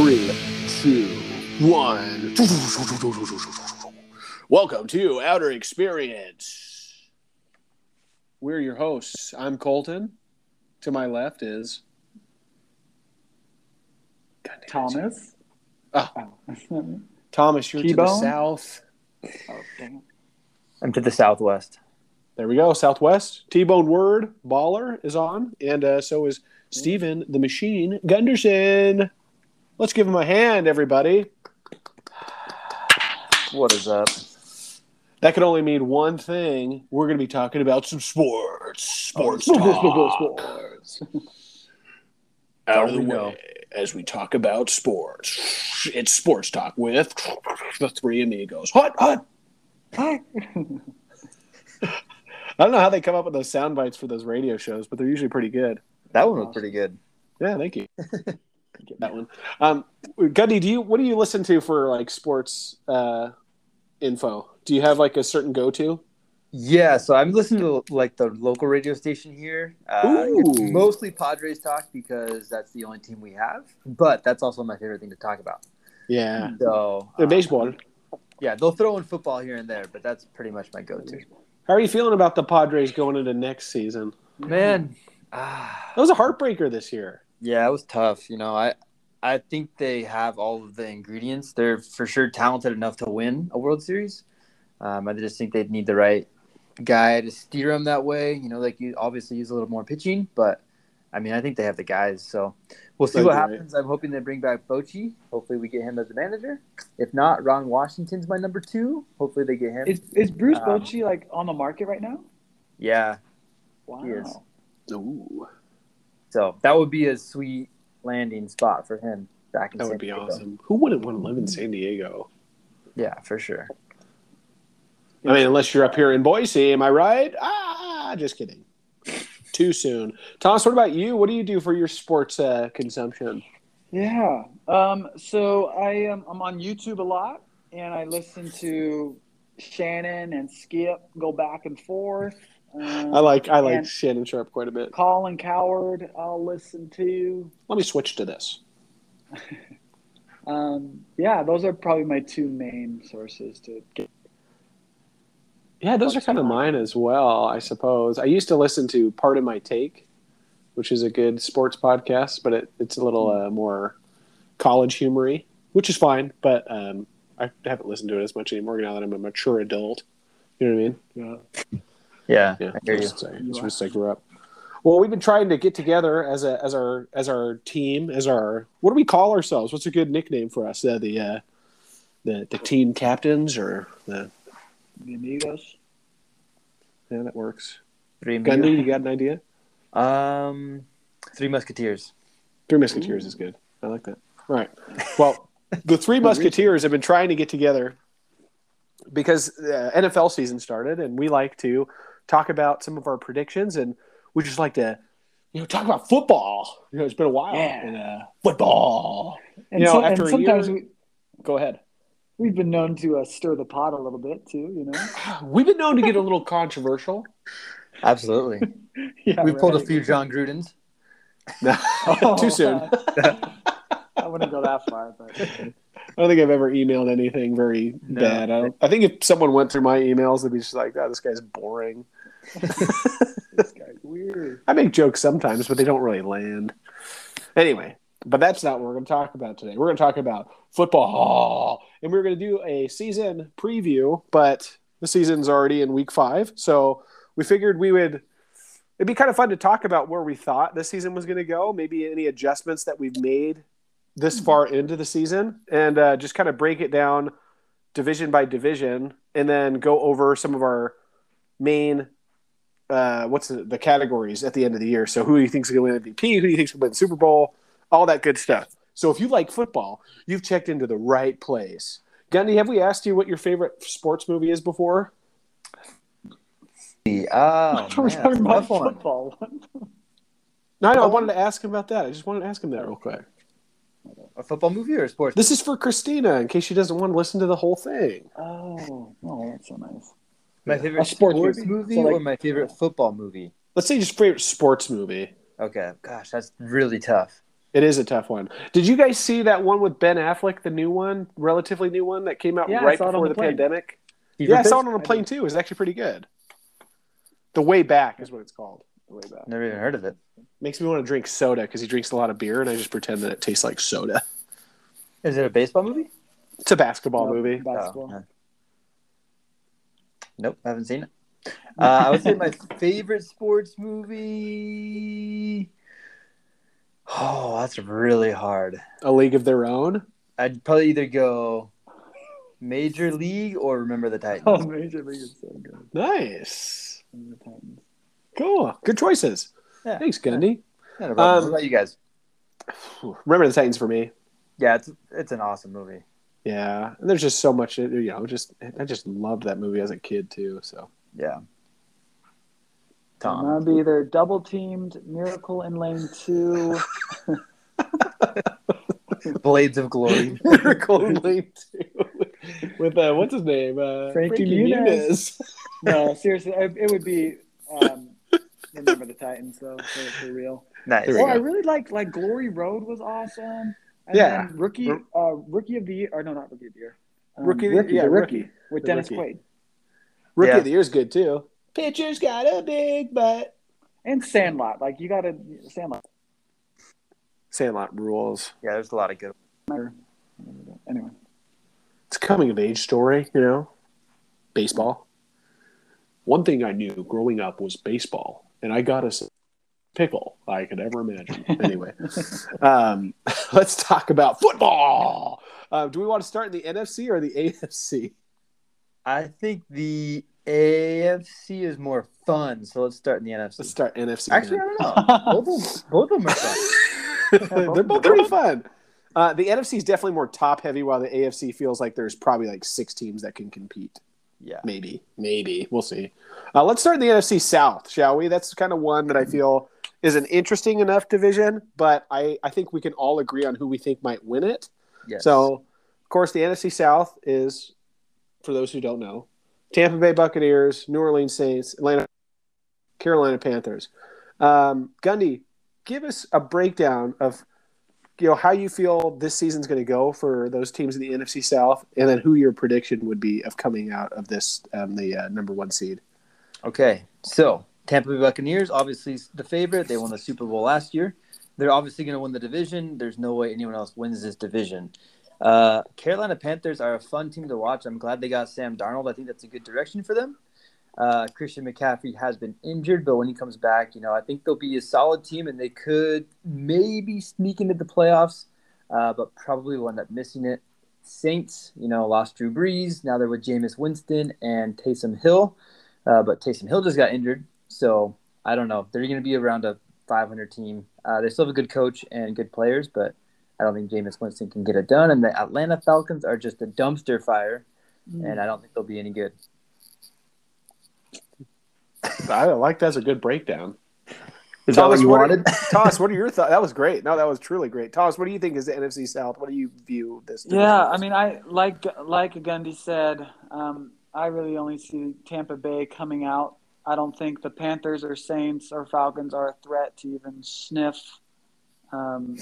Three, two, one. Welcome to Outer Experience. We're your hosts. I'm Colton. To my left is God. Thomas. Oh. Oh, Thomas, you're to the T-Bone? south. dang. I'm to the southwest. There we go. Southwest. T-Bone Word Baller is on, and uh, so is Steven the Machine Gunderson. Let's give him a hand, everybody. What is up? That could only mean one thing. We're going to be talking about some sports. Sports Sports, talk. sports, sports. Out of the we way know? as we talk about sports. It's sports talk with the three amigos. Hot, hot. I don't know how they come up with those sound bites for those radio shows, but they're usually pretty good. That one was pretty good. Yeah, thank you. Get that one. Um, Gundy, do you what do you listen to for like sports uh, info? Do you have like a certain go to? Yeah, so I'm listening to like the local radio station here. Uh, mostly Padres talk because that's the only team we have, but that's also my favorite thing to talk about. Yeah, So the um, baseball. Yeah, they'll throw in football here and there, but that's pretty much my go-to. How are you feeling about the Padres going into next season? Man, ah, That was a heartbreaker this year. Yeah, it was tough. You know, I I think they have all of the ingredients. They're for sure talented enough to win a World Series. Um, I just think they'd need the right guy to steer them that way. You know, like you obviously use a little more pitching, but I mean, I think they have the guys. So we'll see That'd what be right. happens. I'm hoping they bring back Bochy. Hopefully, we get him as the manager. If not, Ron Washington's my number two. Hopefully, they get him. Is, is Bruce Um, Bochy like on the market right now? yeah. Wow. he is. Ooh, So that would be a sweet landing spot for him back in that San would be Diego. awesome. Who wouldn't want to live in San Diego? Yeah, for sure. I mean, unless you're up here in Boise, am I right? Ah, just kidding. Too soon. Thomas, what about you? What do you do for your sports uh, consumption? Yeah. Um, so I um, I'm on YouTube a lot, and I listen to Shannon and Skip go back and forth. Um, I like I like Shannon Sharpe quite a bit. Colin Cowherd. I'll listen to. Let me switch to this. Um, yeah, those are probably my two main sources to get. Yeah, those are kind of mine as well, I suppose. I used to listen to Pardon My Take, which is a good sports podcast, but it, it's a little uh, more college humory, which is fine. But um, I haven't listened to it as much anymore now that I'm a mature adult. You know what I mean? Yeah. Yeah, Yeah, I hear you. since I, since I grew up. Well, we've been trying to get together as a as our as our team as our what do we call ourselves? What's a good nickname for us? Uh, the uh, the the team captains or the The amigos. yeah that works. Three Gundy, you got an idea? Um, Three Musketeers. Three Musketeers is good. I like that. All right. Well, the Three Musketeers have been trying to get together because uh, NFL season started, and we like to talk about some of our predictions, and we just like to, you know, talk about football. You know, it's been a while. Yeah. And, uh, football. And, You know, so, after and a sometimes year- we, Go ahead. we've been known to uh, stir the pot a little bit too. You know. We've been known to get a little controversial. Absolutely. Yeah, we pulled a few Jon Grudens. Oh. Too soon. I wouldn't go that far, but I don't think I've ever emailed anything very No. bad. I, don't, I think if someone went through my emails, they'd be just like, "Oh, this guy's boring." this guy's weird. I make jokes sometimes, but they don't really land. Anyway, but that's not what we're going to talk about today. We're going to talk about football, and we're going to do a season preview. But the season's already in week five, so we figured we would. It'd be kind of fun to talk about where we thought the season was going to go, maybe any adjustments that we've made this far into the season, and uh, just kind of break it down division by division, and then go over some of our main uh, what's the, the categories at the end of the year. So who do you think's going to win MVP? Who do you think's going to win the Super Bowl? All that good stuff. So if you like football, you've checked into the right place. Gundy, have we asked you what your favorite sports movie is before? Oh, We're man, talking about football. No, I know. I Oh. wanted to ask him about that. I just wanted to ask him that real quick. A football movie or a sports? This is for Christina in case she doesn't want to listen to the whole thing. Oh, oh, that's so nice. my favorite A sports sports, movie. movie, So, like- or my favorite football movie? Let's say just favorite sports movie. Okay, gosh, that's really tough. It is a tough one. Did you guys see that one with Ben Affleck, the new one, relatively new one that came out Yeah, right saw it on before the the, pandemic? Fever yeah, I saw it on a I plane too. It was actually pretty good. The Way Back is what it's called. The Way Back. Never even heard of it. Makes me want to drink soda because he drinks a lot of beer, and I just pretend that it tastes like soda. Is it a baseball movie? It's a basketball No, movie. Basketball. Oh, yeah. Nope, haven't seen it. Uh, I would say my favorite sports movie. Oh, that's really hard. A League of Their Own. I'd probably either go Major League or Remember the Titans. Oh, Major League is so good. Nice. The Titans. Cool. Good choices. Yeah. Thanks, Gundy. Yeah, no. Um, what about you guys? Remember the Titans for me. Yeah, it's it's an awesome movie. Yeah, and there's just so much. You know, just I just loved that movie as a kid too. So Yeah. And Tom. That'd be either double teamed, Miracle in Lane Two. Blades of Glory. Miracle in Lane Two with uh, what's his name? Uh, Frankie Muniz. no, seriously, it, it would be. Um, remember the Titans though, for, for real. nice. There we go. I really like like Glory Road was awesome. And Yeah. then rookie, uh, rookie of the year, or no, not rookie of the year. Um, Rookie, rookie, yeah, rookie. rookie with The Dennis rookie. Quaid Rookie Yeah. of the Year is good too. Pitcher's got a big butt. and Sandlot. Like you got to Sandlot. Sandlot rules. Yeah, there's a lot of good. Anyway, It's a coming of age story, you know. Baseball. One thing I knew growing up was baseball, and I got us a pickle I could ever imagine. Anyway, um, let's talk about football. Uh, do we want to start in the NFC or the AFC? I think the AFC is more fun, so let's start in the NFC. Let's start NFC. Actually, I don't know. both, of them, both of them are fun. They're both pretty fun. Uh, the NFC is definitely more top heavy, while the AFC feels like there's probably like six teams that can compete. Yeah. Maybe, maybe we'll see. Uh, let's start in the NFC South, shall we? That's kind of one that I feel is an interesting enough division, but I, I think we can all agree on who we think might win it. Yes. So, of course, the NFC South is, for those who don't know, Tampa Bay Buccaneers, New Orleans Saints, Atlanta, Carolina Panthers. Um, Gundy, give us a breakdown of you know how you feel this season's going to go for those teams in the NFC South, and then who your prediction would be of coming out of this um, the uh, number one seed. Okay, so Tampa Bay Buccaneers, obviously the favorite. They won the Super Bowl last year. They're obviously going to win the division. There's no way anyone else wins this division. Uh, Carolina Panthers are a fun team to watch. I'm glad they got Sam Darnold. I think that's a good direction for them. Uh, Christian McCaffrey has been injured, but when he comes back, you know, I think they'll be a solid team and they could maybe sneak into the playoffs, uh, but probably will end up missing it. Saints, you know, lost Drew Brees. Now they're with Jameis Winston and Taysom Hill. Uh, but Taysom Hill just got injured, so I don't know. They're going to be around a 500 team. Uh, they still have a good coach and good players, but I don't think Jameis Winston can get it done. And the Atlanta Falcons are just a dumpster fire, and I don't think they'll be any good. I like that's a good breakdown. Is Thomas, what are- Thomas, what are your thoughts? That was great. No, that was truly great. Thomas, what do you think is the NFC South? What do you view this? division Yeah. I mean, I like like Gundy said. Um, I really only see Tampa Bay coming out. I don't think the Panthers or Saints or Falcons are a threat to even sniff um,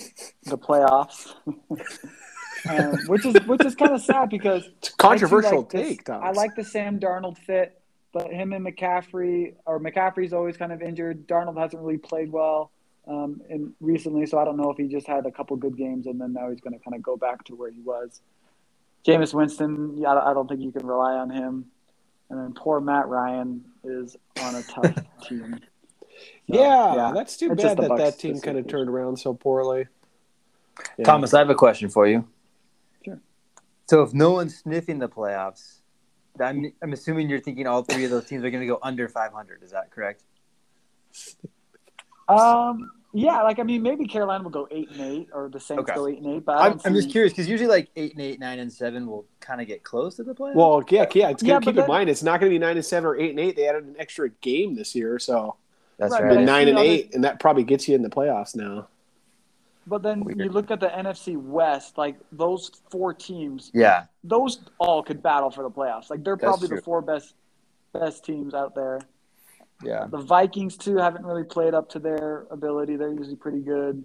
the playoffs, um, which is which is kind of sad because it's controversial I do like this- take, Thomas. I like the Sam Darnold fit, but him and McCaffrey or McCaffrey's always kind of injured. Darnold hasn't really played well um, in recently, so I don't know if he just had a couple good games and then now he's going to kind of go back to where he was. Jameis Winston, yeah, I don't think you can rely on him. And then poor Matt Ryan is on a tough team. So, yeah, that's too It's bad that Bucs that team kind of turned around so poorly. Yeah. Thomas, I have a question for you. Sure. So if no one's sniffing the playoffs, I'm, I'm assuming you're thinking all three of those teams are going to go under 500. Is that correct? Um, yeah, like I mean, maybe Carolina will go eight and eight, or the Saints Okay. go eight and eight. But I I'm, don't I'm just curious because usually like eight and eight, nine and seven will kind of get close to the playoffs. Well, yeah, yeah. It's Yeah, gonna but keep in then- mind it's not going to be nine and seven or eight and eight. They added an extra game this year, so that's Right, right. but been I nine and other- eight, and that probably gets you in the playoffs now. But then Weird. you look at the NFC West, like those four teams, Yeah, those all could battle for the playoffs. Like they're That's probably true. the four best best teams out there. yeah. The Vikings too haven't really played up to their ability. They're usually pretty good.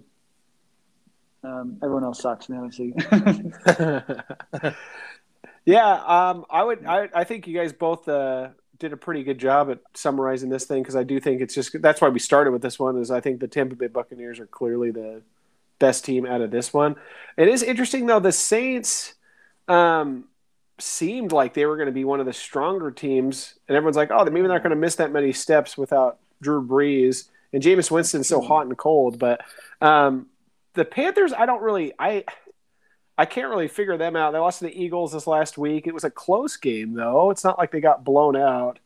Um, everyone else sucks in the NFC. yeah, um, I would. I, I think you guys both uh, did a pretty good job at summarizing this thing because I do think it's just that's why we started with this one. Is I think the Tampa Bay Buccaneers are clearly the best team out of this one. It is interesting though. The Saints um, seemed like they were going to be one of the stronger teams, and everyone's like, "Oh, maybe they're not going to miss that many steps without Drew Brees." And Jameis Winston's so hot and cold, but um, the Panthers, I don't really, I, I can't really figure them out. They lost to the Eagles this last week. It was a close game, though. It's not like they got blown out.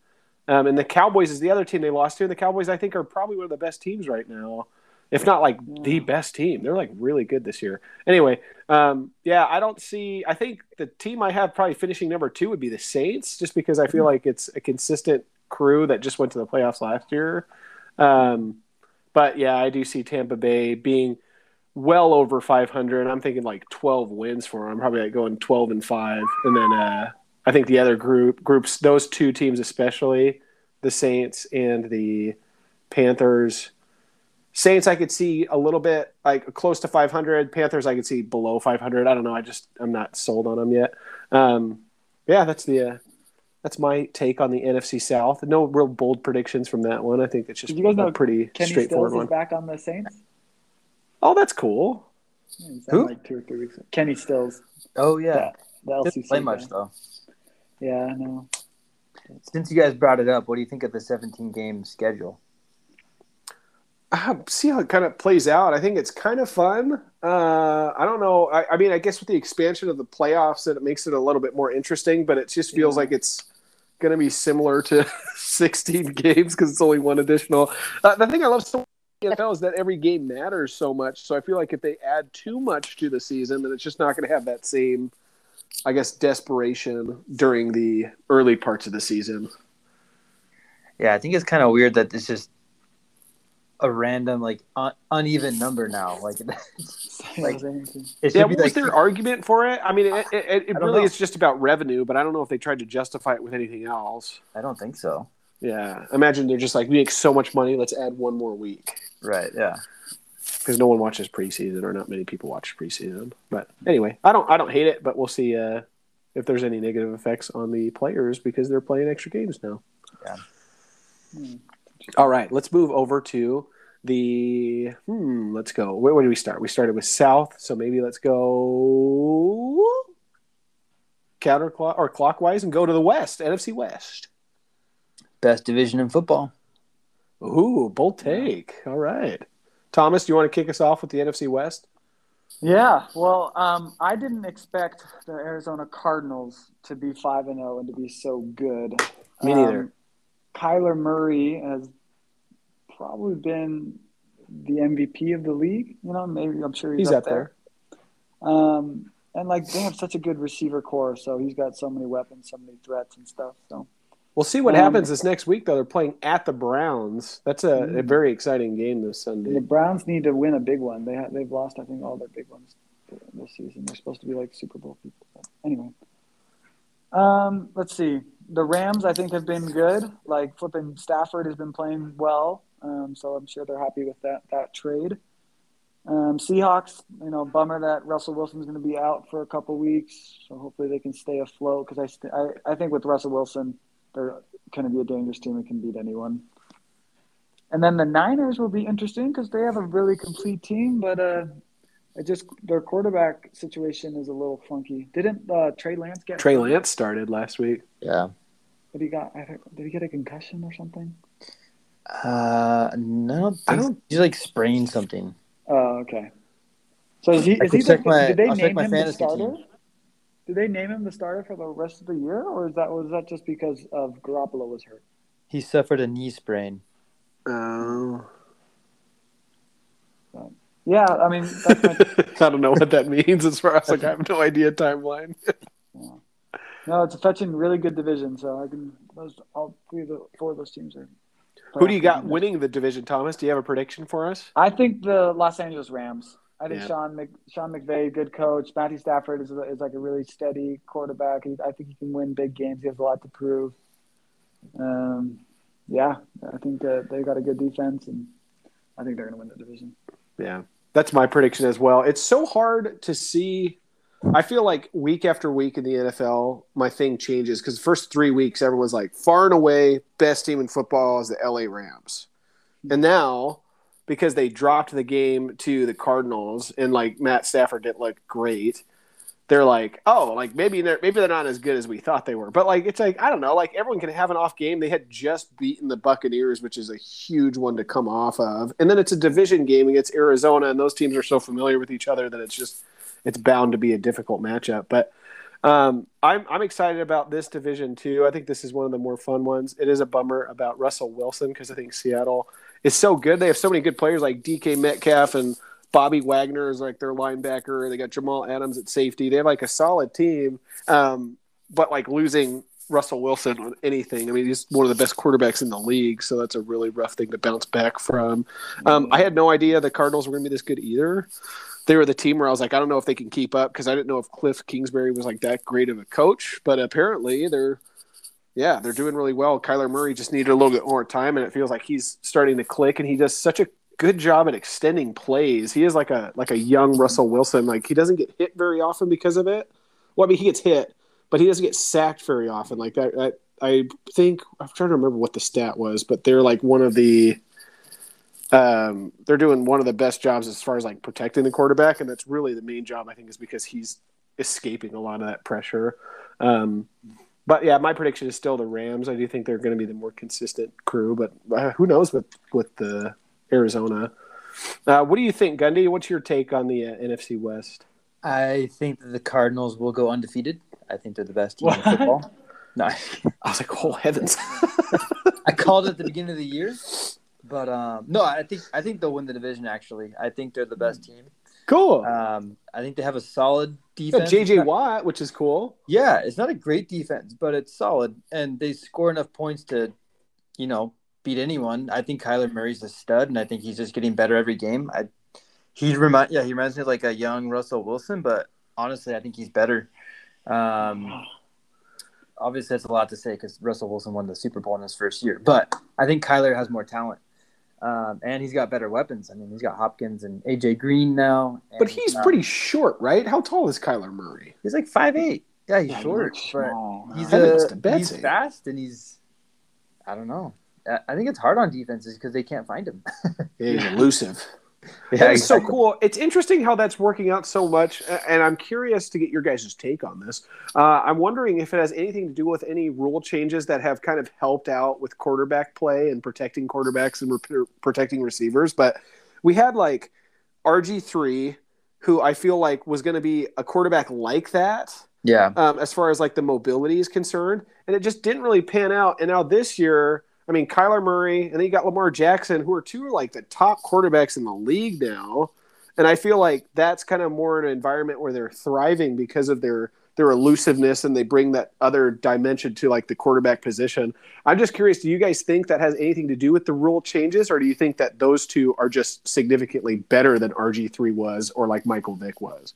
Um, and the Cowboys is the other team they lost to. And the Cowboys, I think, are probably one of the best teams right now if not like yeah. the best team. They're like really good this year. Anyway, um, yeah, I don't see. I think the team I have probably finishing number two would be the Saints, just because I feel mm-hmm. like it's a consistent crew that just went to the playoffs last year. Um, but yeah, I do see Tampa Bay being well over 500. I'm thinking like 12 wins for them. Probably like going 12 and five, and then uh, I think the other group groups, those two teams especially, the Saints and the Panthers Saints, I could see a little bit like close to 500. Panthers, I could see below 500. I don't know. I just I'm not sold on them yet. Um, yeah, that's the uh, that's my take on the NFC South. No real bold predictions from that one. I think it's just you guys know pretty Kenny straightforward Stills one. back on the Saints. Oh, that's cool. Yeah, Who? Like two or three weeks. Ago. Kenny Stills. Oh yeah, the, the LCC. Didn't play much though. Yeah, I know. Since you guys brought it up, what do you think of the 17 game schedule? Uh, see how it kind of plays out. I think it's kind of fun. Uh, I don't know. I, I, mean, I guess with the expansion of the playoffs, it makes it a little bit more interesting. But it just feels yeah. like it's going to be similar to 16 games because it's only one additional. Uh, the thing I love so much about the NFL is that every game matters so much. So I feel like if they add too much to the season, then it's just not going to have that same, I guess, desperation during the early parts of the season. Yeah, I think it's kind of weird that this just a random like un- uneven number now. Like, like it yeah, what was like, their argument for it? I mean, it, it, it really know. is just about revenue, but I don't know if they tried to justify it with anything else. I don't think so. Yeah, imagine they're just like we make so much money, let's add one more week. Right. Yeah. Because no one watches preseason, or not many people watch preseason. But anyway, I don't I don't hate it, but we'll see uh, if there's any negative effects on the players because they're playing extra games now. Yeah. Hmm. All right, let's move over to the. Hmm, let's go. Where, where do we start? We started with South, so maybe let's go counterclock or clockwise and go to the West, NFC West. Best division in football. Ooh, bold take. All right, Thomas, do you want to kick us off with the NFC West? Yeah, well, um, I didn't expect the Arizona Cardinals to be five and zero oh and to be so good. Me neither. Um, Kyler Murray has probably been the MVP of the league. You know, maybe I'm sure he's, he's up, there. there. Um, and like they have such a good receiver core, so he's got so many weapons, so many threats and stuff. So we'll see what um, happens this next week. Though they're playing at the Browns. That's a, a mm-hmm. very exciting game this Sunday. The Browns need to win a big one. They have, they've lost, I think, all their big ones this season. They're supposed to be like Super Bowl people. But anyway, um, let's see. The Rams, I think, have been good. Like flipping Stafford has been playing well. Um, so I'm sure they're happy with that that trade. Um, Seahawks, you know, bummer that Russell Wilson's going to be out for a couple weeks. So hopefully they can stay afloat because I, st- I I think with Russell Wilson, they're going to be a dangerous team that can beat anyone. And then the Niners will be interesting because they have a really complete team, but uh, it just their quarterback situation is a little funky. Didn't uh, Trey Lance get? Trey Lance started last week. Yeah. But he got. Did he get a concussion or something? Uh, no, I don't. He's like sprained something. Oh, okay. So is he? Is he the, my, did they I'll name him the starter? Team. Did they name him the starter for the rest of the year, or is that was that just because of Garoppolo was hurt? He suffered a knee sprain. Oh. Yeah, I mean, my... I don't know what that means as far as like I have no idea timeline. yeah. No, it's a fetching really good division, so I can those all three of the four of those teams are who do you got winning the division, Thomas? Do you have a prediction for us? I think the Los Angeles Rams. I think yeah. Sean Mc, Sean McVay, good coach. Matthew Stafford is, is like a really steady quarterback. He, I think he can win big games. He has a lot to prove. Um, yeah, I think uh, they got a good defense, and I think they're going to win the division. Yeah, That's my prediction as well. It's so hard to see. I feel like week after week in the NFL, my thing changes because the first three weeks, everyone's like, far and away, best team in football is the LA Rams. And now, because they dropped the game to the Cardinals and like Matt Stafford didn't look great, they're like, oh, like maybe they're maybe they're not as good as we thought they were. But like it's like I don't know, like everyone can have an off game. They had just beaten the Buccaneers, which is a huge one to come off of, and then it's a division game against Arizona, and those teams are so familiar with each other that it's just it's bound to be a difficult matchup. But um, I'm I'm excited about this division too. I think this is one of the more fun ones. It is a bummer about Russell Wilson because I think Seattle is so good. They have so many good players like DK Metcalf and Bobby Wagner is like their linebacker. They got Jamal Adams at safety. They have like a solid team, um, but like losing Russell Wilson on anything. I mean, he's one of the best quarterbacks in the league, so that's a really rough thing to bounce back from. Um, I had no idea the Cardinals were going to be this good either. They were the team where I was like, I don't know if they can keep up because I didn't know if Cliff Kingsbury was like that great of a coach, but apparently they're. Yeah, they're doing really well. Kyler Murray just needed a little bit more time, and it feels like he's starting to click. And he does such a good job at extending plays. He is like a like a young Russell Wilson. Like he doesn't get hit very often because of it. Well, I mean he gets hit, but he doesn't get sacked very often. Like that. that I think I'm trying to remember what the stat was, but they're like one of the. Um, they're doing one of the best jobs as far as like protecting the quarterback, and that's really the main job I think is because he's escaping a lot of that pressure. Um, but yeah, my prediction is still the Rams. I do think they're going to be the more consistent crew, but uh, who knows with with the Arizona. Uh, what do you think, Gundy? What's your take on the uh, NFC West? I think that the Cardinals will go undefeated. I think they're the best team what? in football. No, I was like, oh heavens! I called it at the beginning of the year, but um, no, I think I think they'll win the division. Actually, I think they're the best team. Cool. Um, I think they have a solid defense. JJ Watt, which is cool. Yeah, it's not a great defense, but it's solid, and they score enough points to, you know, beat anyone. I think Kyler Murray's a stud, and I think he's just getting better every game. I he remind yeah he reminds me of like a young Russell Wilson, but honestly, I think he's better. Um, obviously, that's a lot to say because Russell Wilson won the Super Bowl in his first year, but I think Kyler has more talent. Um, and he's got better weapons. I mean, he's got Hopkins and AJ Green now. And, but he's uh, pretty short, right? How tall is Kyler Murray? He's like five eight. Yeah, he's yeah, short, but he's, a, he's fast and he's I don't know. I think it's hard on defenses because they can't find him. yeah, he's elusive. Yeah, that's exactly. so cool. It's interesting how that's working out so much, and I'm curious to get your guys' take on this. Uh, I'm wondering if it has anything to do with any rule changes that have kind of helped out with quarterback play and protecting quarterbacks and re- protecting receivers. But we had like RG3, who I feel like was going to be a quarterback like that. Yeah. Um, as far as like the mobility is concerned, and it just didn't really pan out. And now this year I mean, Kyler Murray, and then you got Lamar Jackson, who are two like the top quarterbacks in the league now. And I feel like that's kind of more an environment where they're thriving because of their their elusiveness and they bring that other dimension to like the quarterback position. I'm just curious, do you guys think that has anything to do with the rule changes, or do you think that those two are just significantly better than RG3 was or like Michael Vick was?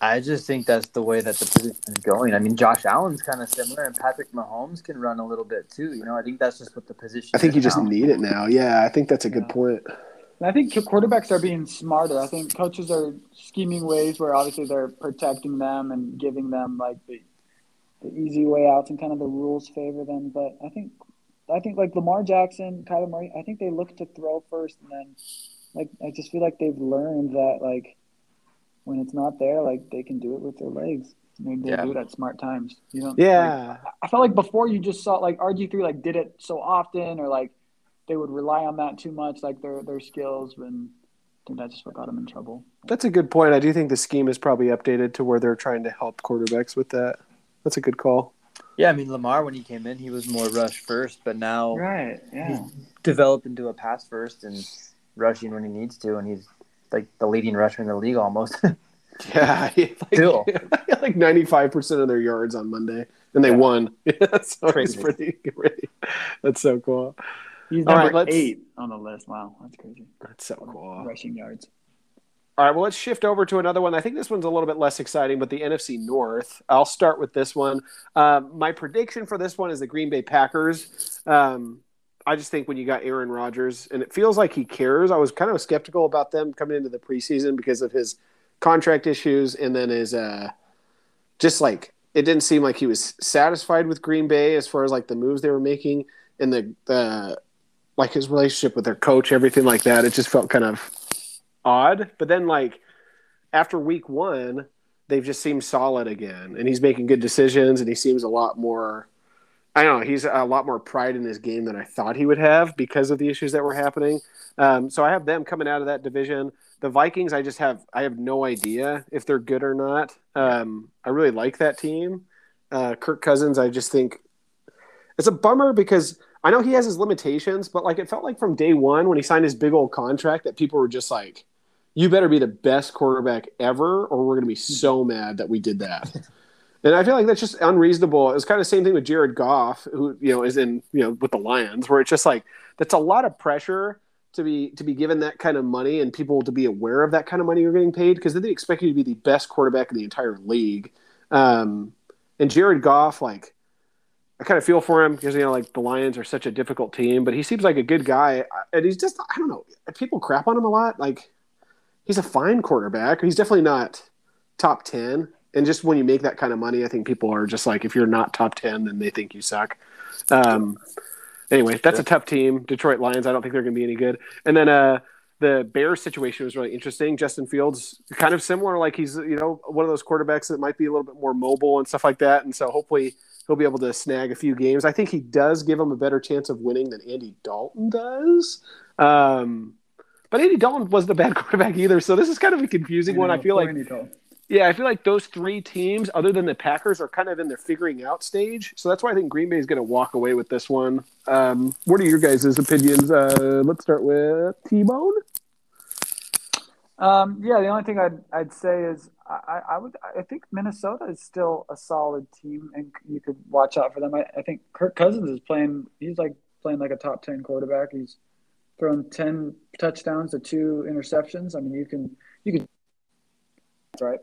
I just think that's the way that the position is going. I mean, Josh Allen's kind of similar, and Patrick Mahomes can run a little bit too. You know, I think that's just what the position. I think you now. just need it now. Yeah, I think that's a good yeah. point. And I think quarterbacks are being smarter. I think coaches are scheming ways where obviously they're protecting them and giving them like the the easy way outs and kind of the rules favor them. But I think I think like Lamar Jackson, Kyler Murray, I think they look to throw first and then like I just feel like they've learned that like when it's not there, like they can do it with their legs. They, they yeah. do it at smart times. You know. Yeah. Like, I felt like before you just saw like RG three like did it so often, or like they would rely on that too much, like their their skills. And I think that's just what got them in trouble. That's a good point. I do think the scheme is probably updated to where they're trying to help quarterbacks with that. That's a good call. Yeah, I mean Lamar when he came in, he was more rush first, but now right, yeah, he's developed into a pass first and rushing when he needs to, and he's like the leading rusher in the league almost. yeah, like, still like ninety five percent of their yards on Monday, and they yeah. won. so crazy. pretty great. That's so cool. He's number right, eight on the list. Wow, that's crazy. That's so cool. Rushing yards. All right, well, let's shift over to another one. I think this one's a little bit less exciting, but the NFC North. I'll start with this one. Um, my prediction for this one is the Green Bay Packers. Um, I just think when you got Aaron Rodgers, and it feels like he cares. I was kind of skeptical about them coming into the preseason because of his contract issues, and then his uh, just like it didn't seem like he was satisfied with Green Bay as far as like the moves they were making and the the like his relationship with their coach, everything like that. It just felt kind of odd. But then like after week one, they've just seemed solid again, and he's making good decisions, and he seems a lot more. I don't know. He's a lot more pride in his game than I thought he would have because of the issues that were happening. Um, so I have them coming out of that division. The Vikings, I just have I have no idea if they're good or not. Um, I really like that team. Uh, Kirk Cousins, I just think it's a bummer because I know he has his limitations, but like it felt like from day one when he signed his big old contract that people were just like, "You better be the best quarterback ever, or we're going to be so mad that we did that." and I feel like that's just unreasonable. It was kind of the same thing with Jared Goff, who you know is in you know with the Lions, where it's just like that's a lot of pressure to be to be given that kind of money and people to be aware of that kind of money you're getting paid because then they expect you to be the best quarterback in the entire league. Um, and Jared Goff, like I kind of feel for him because you know like the Lions are such a difficult team, but he seems like a good guy, and he's just I don't know. People crap on him a lot. Like he's a fine quarterback. He's definitely not top ten. And just when you make that kind of money, I think people are just like, if you're not top ten, then they think you suck. Um, anyway, that's a tough team. Detroit Lions. I don't think they're going to be any good. And then uh, the Bears situation was really interesting. Justin Fields, kind of similar. Like he's you know one of those quarterbacks that might be a little bit more mobile and stuff like that. And so hopefully he'll be able to snag a few games. I think he does give him a better chance of winning than Andy Dalton does. Um, but Andy Dalton wasn't a bad quarterback either. So this is kind of a confusing one. I feel like, yeah, I feel like those three teams, other than the Packers, are kind of in their figuring out stage. So that's why I think Green Bay is going to walk away with this one. Um, what are your guys' opinions? Uh, let's start with T Bone. Um, yeah, the only thing I'd I'd say is I, I would I think Minnesota is still a solid team, and you could watch out for them. I, I think Kirk Cousins is playing. He's like playing like a top ten quarterback. He's thrown ten touchdowns to two interceptions. I mean, you can you can. That's right.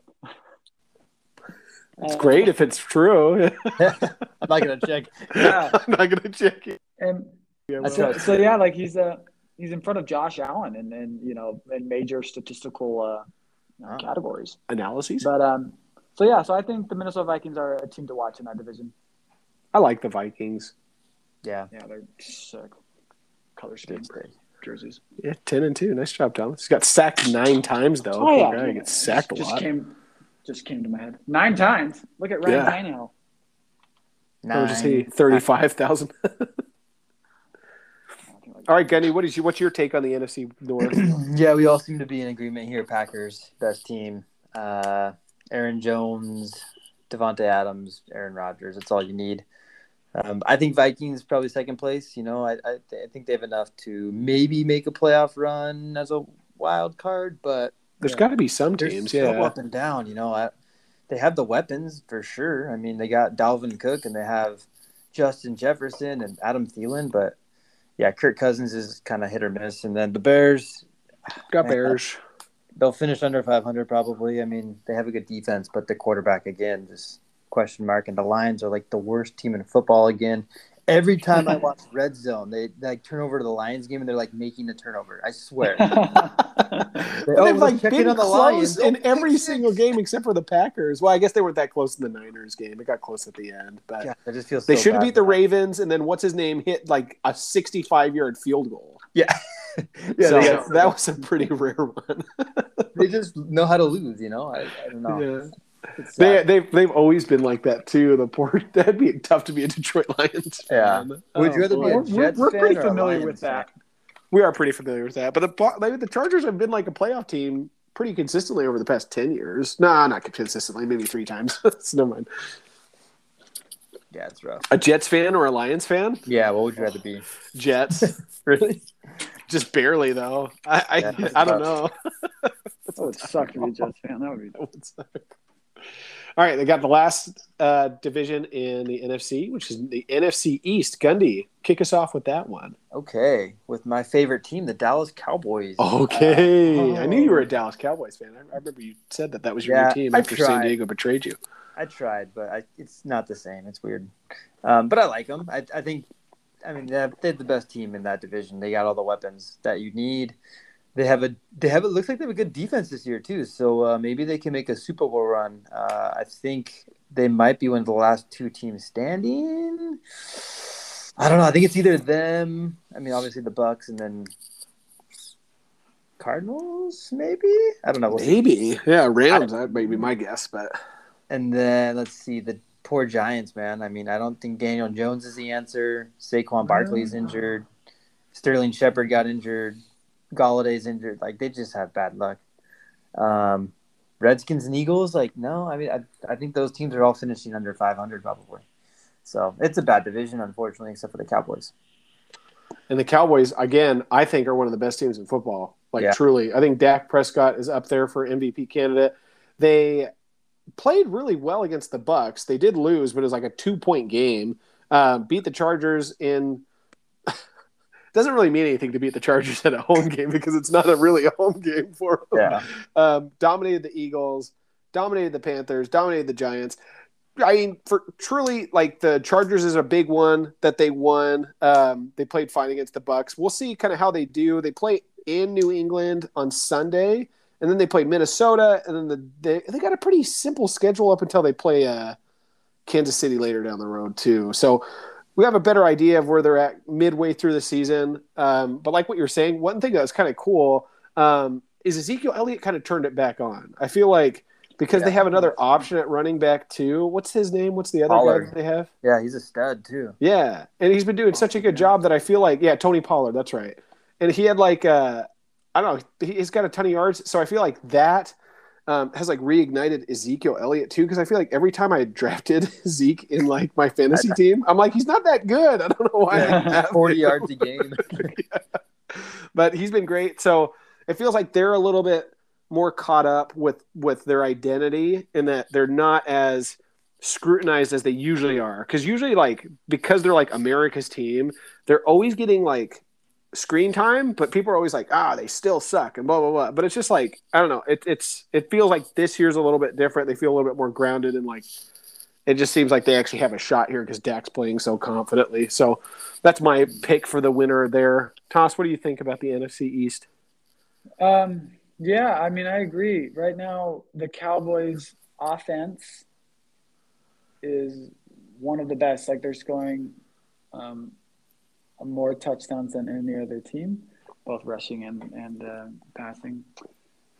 It's uh, great if it's true. I'm not gonna check. Yeah, I'm not gonna check it. And yeah, so, so, yeah, like he's a he's in front of Josh Allen and and you know in major statistical uh, uh, categories analyses. But um, so yeah, so I think the Minnesota Vikings are a team to watch in that division. I like the Vikings. Yeah, yeah, they're sick. Color schemes, jerseys. Yeah, ten and two. Nice job, Thomas. He's got sacked nine times though. Oh yeah, guy gets sacked just, a lot. Just Came, just came to my head nine times. Look at Ryan yeah. Tannehill. Nine. Or just he thirty-five thousand. All right, Gunny, what is your, what's your take on the NFC North? yeah, we all seem to be in agreement here. Packers, best team. Uh, Aaron Jones, Davante Adams, Aaron Rodgers. That's all you need. Um, I think Vikings probably second place. You know, I I, th- I, think they have enough to maybe make a playoff run as a wild card, but there's got to be some teams, yeah, so up and down. You know, I, they have the weapons for sure. I mean, they got Dalvin Cook and they have Justin Jefferson and Adam Thielen, but yeah, Kirk Cousins is kind of hit or miss, and then the Bears got man, Bears. They'll finish under 500 probably. I mean, they have a good defense, but the quarterback again just question mark. And the Lions are like the worst team in football again. Every time I watch Red Zone, they, they like turn over to the Lions game and they're like making a turnover. I swear. they, oh, they've like been on the close Lions. in oh, every single game except for the Packers. Well, I guess they weren't that close in the Niners game. It got close at the end, but yeah, just feels they so should have beat the Ravens. And then what's his name hit like a 65 yard field goal. Yeah. yeah, so got, that was a pretty rare one. they just know how to lose, you know. I, I don't know. Yeah. They they've they've always been like that too. The poor that'd be tough to be a Detroit Lions. Yeah. Fan. Would oh, you rather oh, be a Jets we're, we're pretty familiar with that. Fan? We are pretty familiar with that. But the maybe the Chargers have been like a playoff team pretty consistently over the past ten years. Nah, not consistently. Maybe three times. so never mind. Yeah, it's rough. A Jets fan or a Lions fan? Yeah, what would you rather be? Jets. really? Just barely though. I I, yeah, I don't know. that would suck to be a Jets fan. That would be. That would suck. All right, they got the last uh, division in the NFC, which is the NFC East. Gundy, kick us off with that one. Okay, with my favorite team, the Dallas Cowboys. Okay, uh, oh. I knew you were a Dallas Cowboys fan. I, I remember you said that that was your yeah, team after San Diego betrayed you. I tried, but I, it's not the same. It's weird, um, but I like them. I, I think I mean, they have, they have the best team in that division. They got all the weapons that you need. They have a they have it looks like they have a good defense this year too. So uh, maybe they can make a Super Bowl run. Uh, I think they might be one of the last two teams standing. I don't know. I think it's either them. I mean, obviously the Bucks, and then Cardinals. Maybe I don't know. We'll see. Maybe, yeah, Rams. That might be my guess, but And then let's see the poor Giants, man. I mean, I don't think Daniel Jones is the answer. Saquon Barkley's injured. Sterling Shepard got injured. Golladay's injured. Like they just have bad luck. Um, Redskins and Eagles, like no. I mean, I, I think those teams are all finishing under 500 probably. So it's a bad division, unfortunately, except for the Cowboys. and the Cowboys again, I think are one of the best teams in football. Like Yeah. truly, I think Dak Prescott is up there for MVP candidate. They played really well against the Bucks. They did lose, but it was like a two point game. Um, beat the Chargers in. Doesn't really mean anything to beat the Chargers at a home game because it's not a really a home game for them. Yeah. um, dominated the Eagles, dominated the Panthers, dominated the Giants. I mean, for truly, like the Chargers is a big one that they won. Um, they played fine against the Bucks. We'll see kind of how they do. They play in New England on Sunday, and then they play Minnesota, and then the they, they got a pretty simple schedule up until they play uh, Kansas City later down the road too. So we have a better idea of where they're at midway through the season. Um, but like what you're saying, one thing that was kind of cool um, is Ezekiel Elliott kind of turned it back on. I feel like because they have another option at running back too. What's his name? What's the other guy Pollard. that they have? Yeah, he's a stud too. Yeah, and he's been doing such a good job that I feel like yeah, Tony Pollard. That's right. And he had like uh, I don't know, he's got a ton of yards. So I feel like that um, has like reignited Ezekiel Elliott too because I feel like every time I drafted Zeke in like my fantasy team, I'm like he's not that good. I don't know why. I 40 him. yards a game. but he's been great. So it feels like they're a little bit more caught up with with their identity in that they're not as scrutinized as they usually are. Because usually, like because they're like America's team, they're always getting like screen time, but people are always like, ah, they still suck and blah blah blah. But it's just like I don't know. It, it's it feels like this year's a little bit different. They feel a little bit more grounded and like. It just seems like they actually have a shot here because Dak's playing so confidently. So that's my pick for the winner there. Toss, what do you think about the NFC East? Um, yeah, I mean, I agree. Right now, the Cowboys' offense is one of the best. Like they're scoring um, more touchdowns than any other team, both rushing and and uh, passing.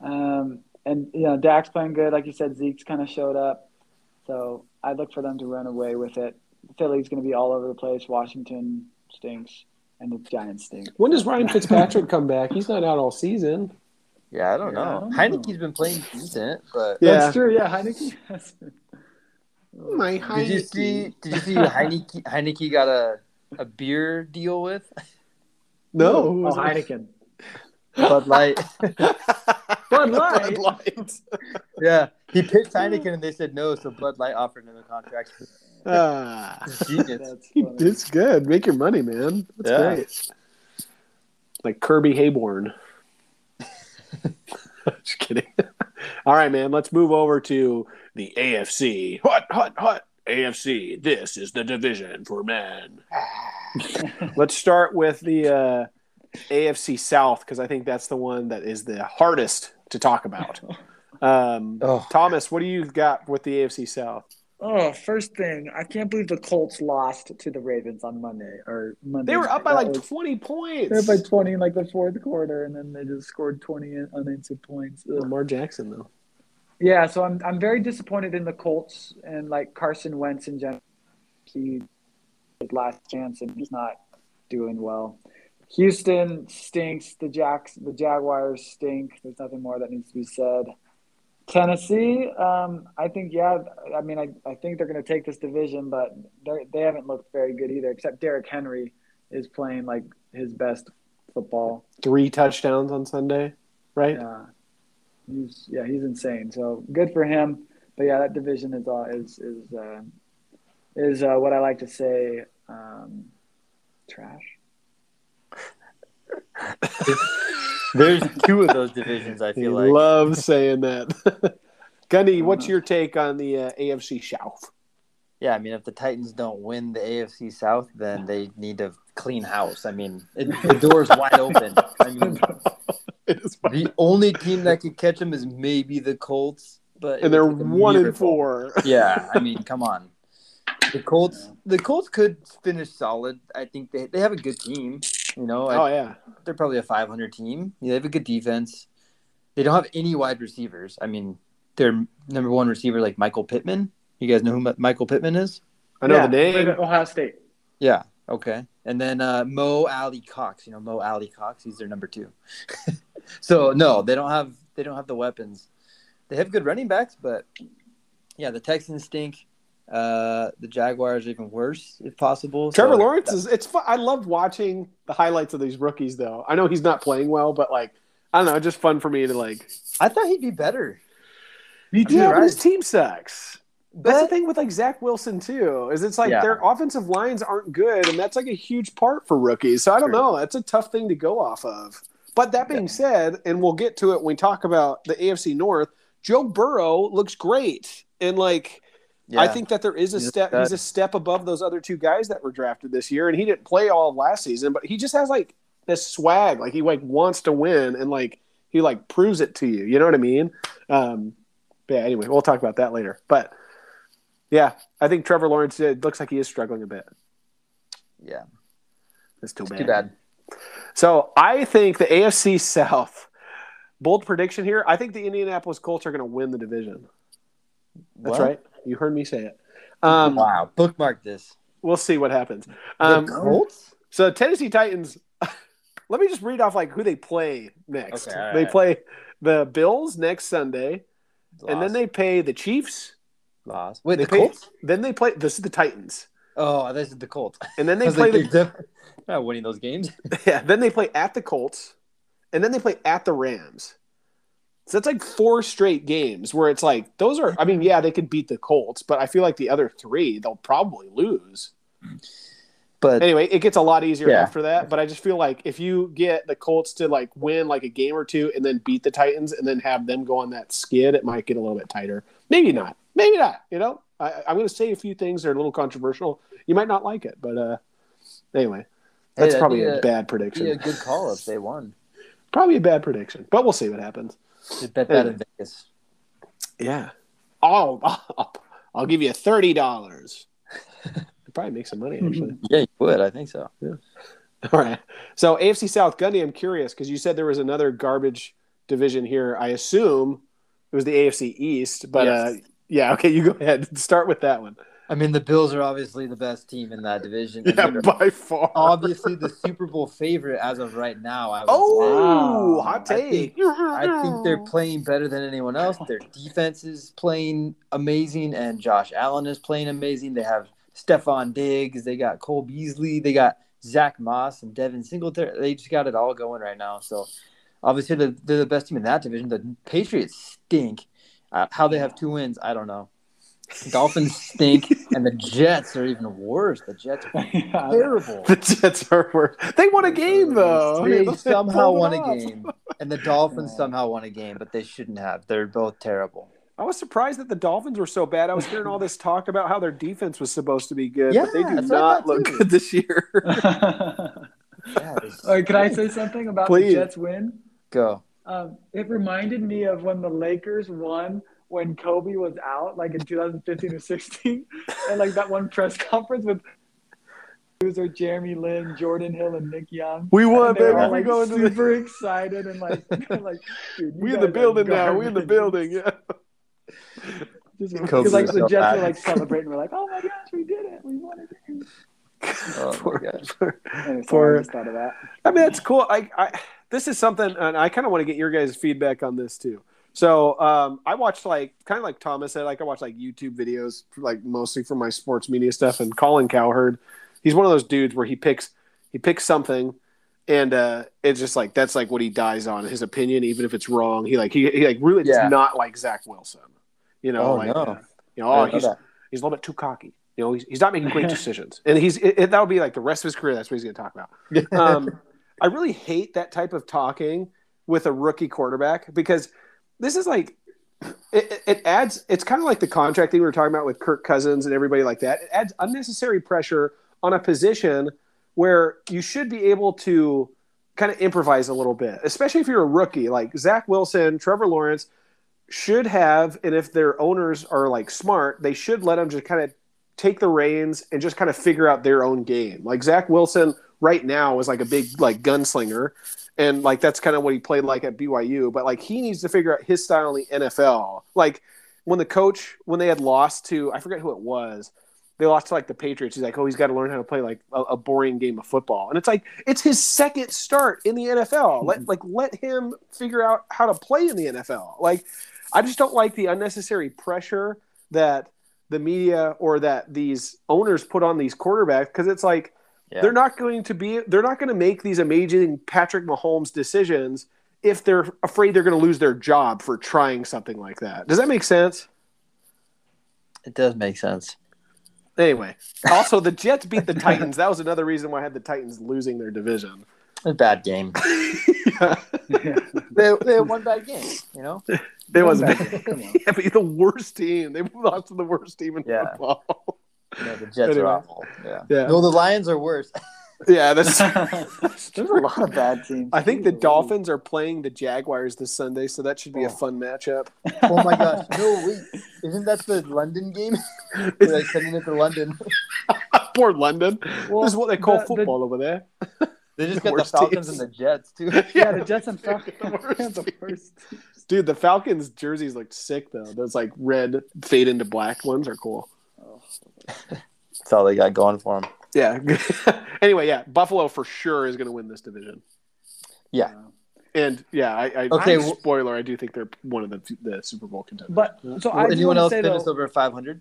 Um, and you know, Dak's playing good. Like you said, Zeke's kind of showed up. So I look for them to run away with it. Philly's going to be all over the place. Washington stinks, and the Giants stink. When does Ryan Fitzpatrick come back? He's not out all season. Yeah, I don't Yeah, I know. don't know. Heinicke's been playing decent, but Yeah. That's true. Yeah, Heinicke. has been- My did you see? Did you see Heinicke? Heinicke got a a beer deal with No. Oh, Heineken. Bud Light. Bud Light? Bud Light. yeah, he pitched Heineken and they said no, so Bud Light offered him a contract. Ah. It's genius. That's it's good. Make your money, man. That's Yeah. great. Like Kirby Hayborn. Just kidding. All right, man. Let's move over to the AFC. Hot, hot, hot. AFC. This is the division for men. Let's start with the uh, AFC South because I think that's the one that is the hardest to talk about. Um, Oh. Thomas, what do you got with the AFC South? Oh, first thing, I can't believe the Colts lost to the Ravens on Monday or Monday. They were up by That like was- 20 points. They were up by twenty in like the fourth quarter, and then they just scored twenty unanswered points. Ugh. Lamar Jackson, though. Yeah, so I'm I'm very disappointed in the Colts and like Carson Wentz in general. He his last chance and he's not doing well. Houston stinks. The Jacks, the Jaguars stink. There's nothing more that needs to be said. Tennessee, um, I think yeah. I mean, I, I think they're going to take this division, but they they haven't looked very good either. Except Derrick Henry is playing like his best football. Three touchdowns on Sunday, right? Yeah, he's yeah he's insane. So good for him. But yeah, that division is uh, is is uh, is uh, what I like to say um, trash. There's two of those divisions. I He feel like. love saying that. Gundy, what's your take on the uh, AFC South? Yeah, I mean, if the Titans don't win the AFC South, then they need to clean house. I mean, it, the is wide open. I mean, It is the only team that could catch them is maybe the Colts, but and they're like one and four. Yeah, I mean, come on. The Colts, the Colts could finish solid. I think they they have a good team. You know, I- Oh yeah, they're probably a 500 team. Yeah, they have a good defense. They don't have any wide receivers. I mean, their number one receiver like Michael Pittman. You guys know who Michael Pittman is? I know Yeah, the name. Ohio State. Yeah. Okay. And then uh, Mo Alie-Cox. You know Mo Alie-Cox. He's their number two. so no, they don't have they don't have the weapons. They have good running backs, but yeah, the Texans stink. Uh, the Jaguars are even worse if possible. Trevor So- Lawrence is. It's. Fun. I love watching the highlights of these rookies, though. I know he's not playing well, but like, I don't know, just fun for me to like. I thought he'd be better. Me too. Yeah, but right. his team sucks. That's the thing with like Zach Wilson too. Is it's like Yeah. their offensive lines aren't good, and that's like a huge part for rookies. So I don't True. know. That's a tough thing to go off of. But that being Yeah. said, and we'll get to it when we talk about the AFC North. Joe Burrow looks great, and like Yeah. I think that there is a He's step. stud. He's a step above those other two guys that were drafted this year, and he didn't play all of last season, but he just has like this swag, like he like wants to win, and like he like proves it to you. You know what I mean? Um, but yeah. Anyway, we'll talk about that later. But yeah, I think Trevor Lawrence it looks like he is struggling a bit. yeah. It's too It's bad. too bad. So I think the AFC South. Bold prediction here. I think the Indianapolis Colts are going to win the division. That's What? right. You heard me say it. Um, wow. Bookmark this. We'll see what happens. The Um, Colts? so Tennessee Titans. let me just read off like who they play next. Okay, all They play the Bills next Sunday, and then they pay the Chiefs. Lost. Wait, they the pay- Colts? Then they play. This is the Titans, Oh, this is the Colts. and then they play like, the not winning those games. yeah. Then they play at the Colts, and then they play at the Rams. So that's like four straight games where it's like those are. I mean, yeah, they could beat the Colts, but I feel like the other three they'll probably lose. But anyway, it gets a lot easier Yeah. after that. But I just feel like if you get the Colts to like win like a game or two and then beat the Titans and then have them go on that skid, it might get a little bit tighter. Maybe not. Maybe not. You know, I, I'm going to say a few things that are a little controversial. You might not like it, but uh, anyway, that's that'd probably a, a- bad be prediction. a good call if they won. Probably a bad prediction, but we'll see what happens. Just bet that in Vegas. Yeah. Oh, I'll, I'll give you thirty dollars. Probably make some money actually. Yeah, you would. I think so. Yeah. All right. So AFC South, Gundy, I'm curious because you said there was another garbage division here. I assume it was the AFC East, but Yes. uh, yeah, okay, you go ahead. Start with that one. I mean, the Bills are obviously the best team in that division. Yeah, by far. obviously the Super Bowl favorite as of right now. I Oh, hot I think- I think they're playing better than anyone else. Their defense is playing amazing, and Josh Allen is playing amazing. They have Stefon Diggs, they got Cole Beasley, they got Zach Moss and Devin Singletary. They just got it all going right now. So obviously they're, they're the best team in that division. The Patriots stink. Uh, how they have two wins, I don't know. Dolphins stink, and the Jets are even worse. The Jets are terrible. the Jets are worse. They won a game though. I They mean, somehow won it a game, and the Dolphins Yeah. somehow won a game, but they shouldn't have. They're both terrible. I was surprised that the Dolphins were so bad. I was hearing all this talk about how their defense was supposed to be good, but they do that's what I not look too. good this year. Yeah, All right, can I say something about Please. the Jets win? go? Um, it reminded me of when the Lakers won when Kobe was out, like in 2015 or 16, and like that one press conference with loser Jeremy Lin, Jordan Hill, and Nick Young. we won, were baby. all, we like going to the super excited and like, like dude, we in the building now. We in the building. Yeah. Just because like the Jets bad. were like celebrating, we're like, oh my gosh, we did it, we won it. Oh my For- gosh. for- Anyway, For- I just thought of that. I mean, that's cool. I, I this is something, and I kind of want to get your guys' feedback on this too. So, um, I watched like kind of like Thomas said, like I watch like YouTube videos, like mostly for my sports media stuff. And Colin Cowherd, he's one of those dudes where he picks he picks something, and uh, it's just like that's like what he dies on his opinion, even if it's wrong. He like he, he like really Yeah. does not like Zach Wilson. You know, Oh, like no. you know, oh, didn't know he's he's a little bit too cocky. You know, he's, he's not making great decisions, and he's it, it, that'll be like the rest of his career. That's what he's going to talk about. Um, I really hate that type of talking with a rookie quarterback because this is like it, it- adds. It's kind of like the contract thing we were talking about with Kirk Cousins and everybody like that. It adds unnecessary pressure on a position where you should be able to kind of improvise a little bit, especially if you're a rookie. Like Zach Wilson, Trevor Lawrence should have, and if their owners are like smart, they should let them just kind of take the reins and just kind of figure out their own game. Like Zach Wilson right now is like a big like gunslinger, and like that's kind of what he played like at BYU. But like he needs to figure out his style in the NFL. Like when the coach when they had lost to I forget who it was. They lost to like the Patriots. He's like, oh, he's got to learn how to play like a, a boring game of football, and it's like it's his second start in the NFL. Hmm. Let like let him figure out how to play in the NFL. Like, I just don't like the unnecessary pressure that the media or that these owners put on these quarterbacks because it's like Yeah. they're not going to be they're not going to make these amazing Patrick Mahomes decisions if they're afraid they're going to lose their job for trying something like that. Does that make sense? It does make sense. Anyway, also the Jets beat the Titans. That was another reason why I had the Titans losing their division. A bad game. yeah, Yeah. they, they had one bad game, you know? it was Come bad. on, come on. Yeah, but the worst team. They lost to the worst team in Yeah. football. Yeah, the Jets Anyway. are awful. Yeah. Yeah, No, the Lions are worse. yeah. That's. There's a lot of bad teams. I think the Dolphins are playing the Jaguars this Sunday, so that should be a Oh. fun matchup. Oh my gosh. No, wait. Isn't that the London game? They're like sending it to London. Poor London. Well, this is what they call the- the- football over there. They just The got the Falcons teams. and the Jets, too. Yeah, the Jets and Falcons. The worst the worst. Dude, the Falcons jerseys look sick though. Those like red fade into black ones are cool. Oh. That's all they got going for them. Yeah. anyway, yeah, Buffalo for sure is going to win this division. Yeah. And yeah, I, I Okay, I'm- well- spoiler, I do think they're one of the the Super Bowl contenders. But so I Anyone else say finish though, over 500?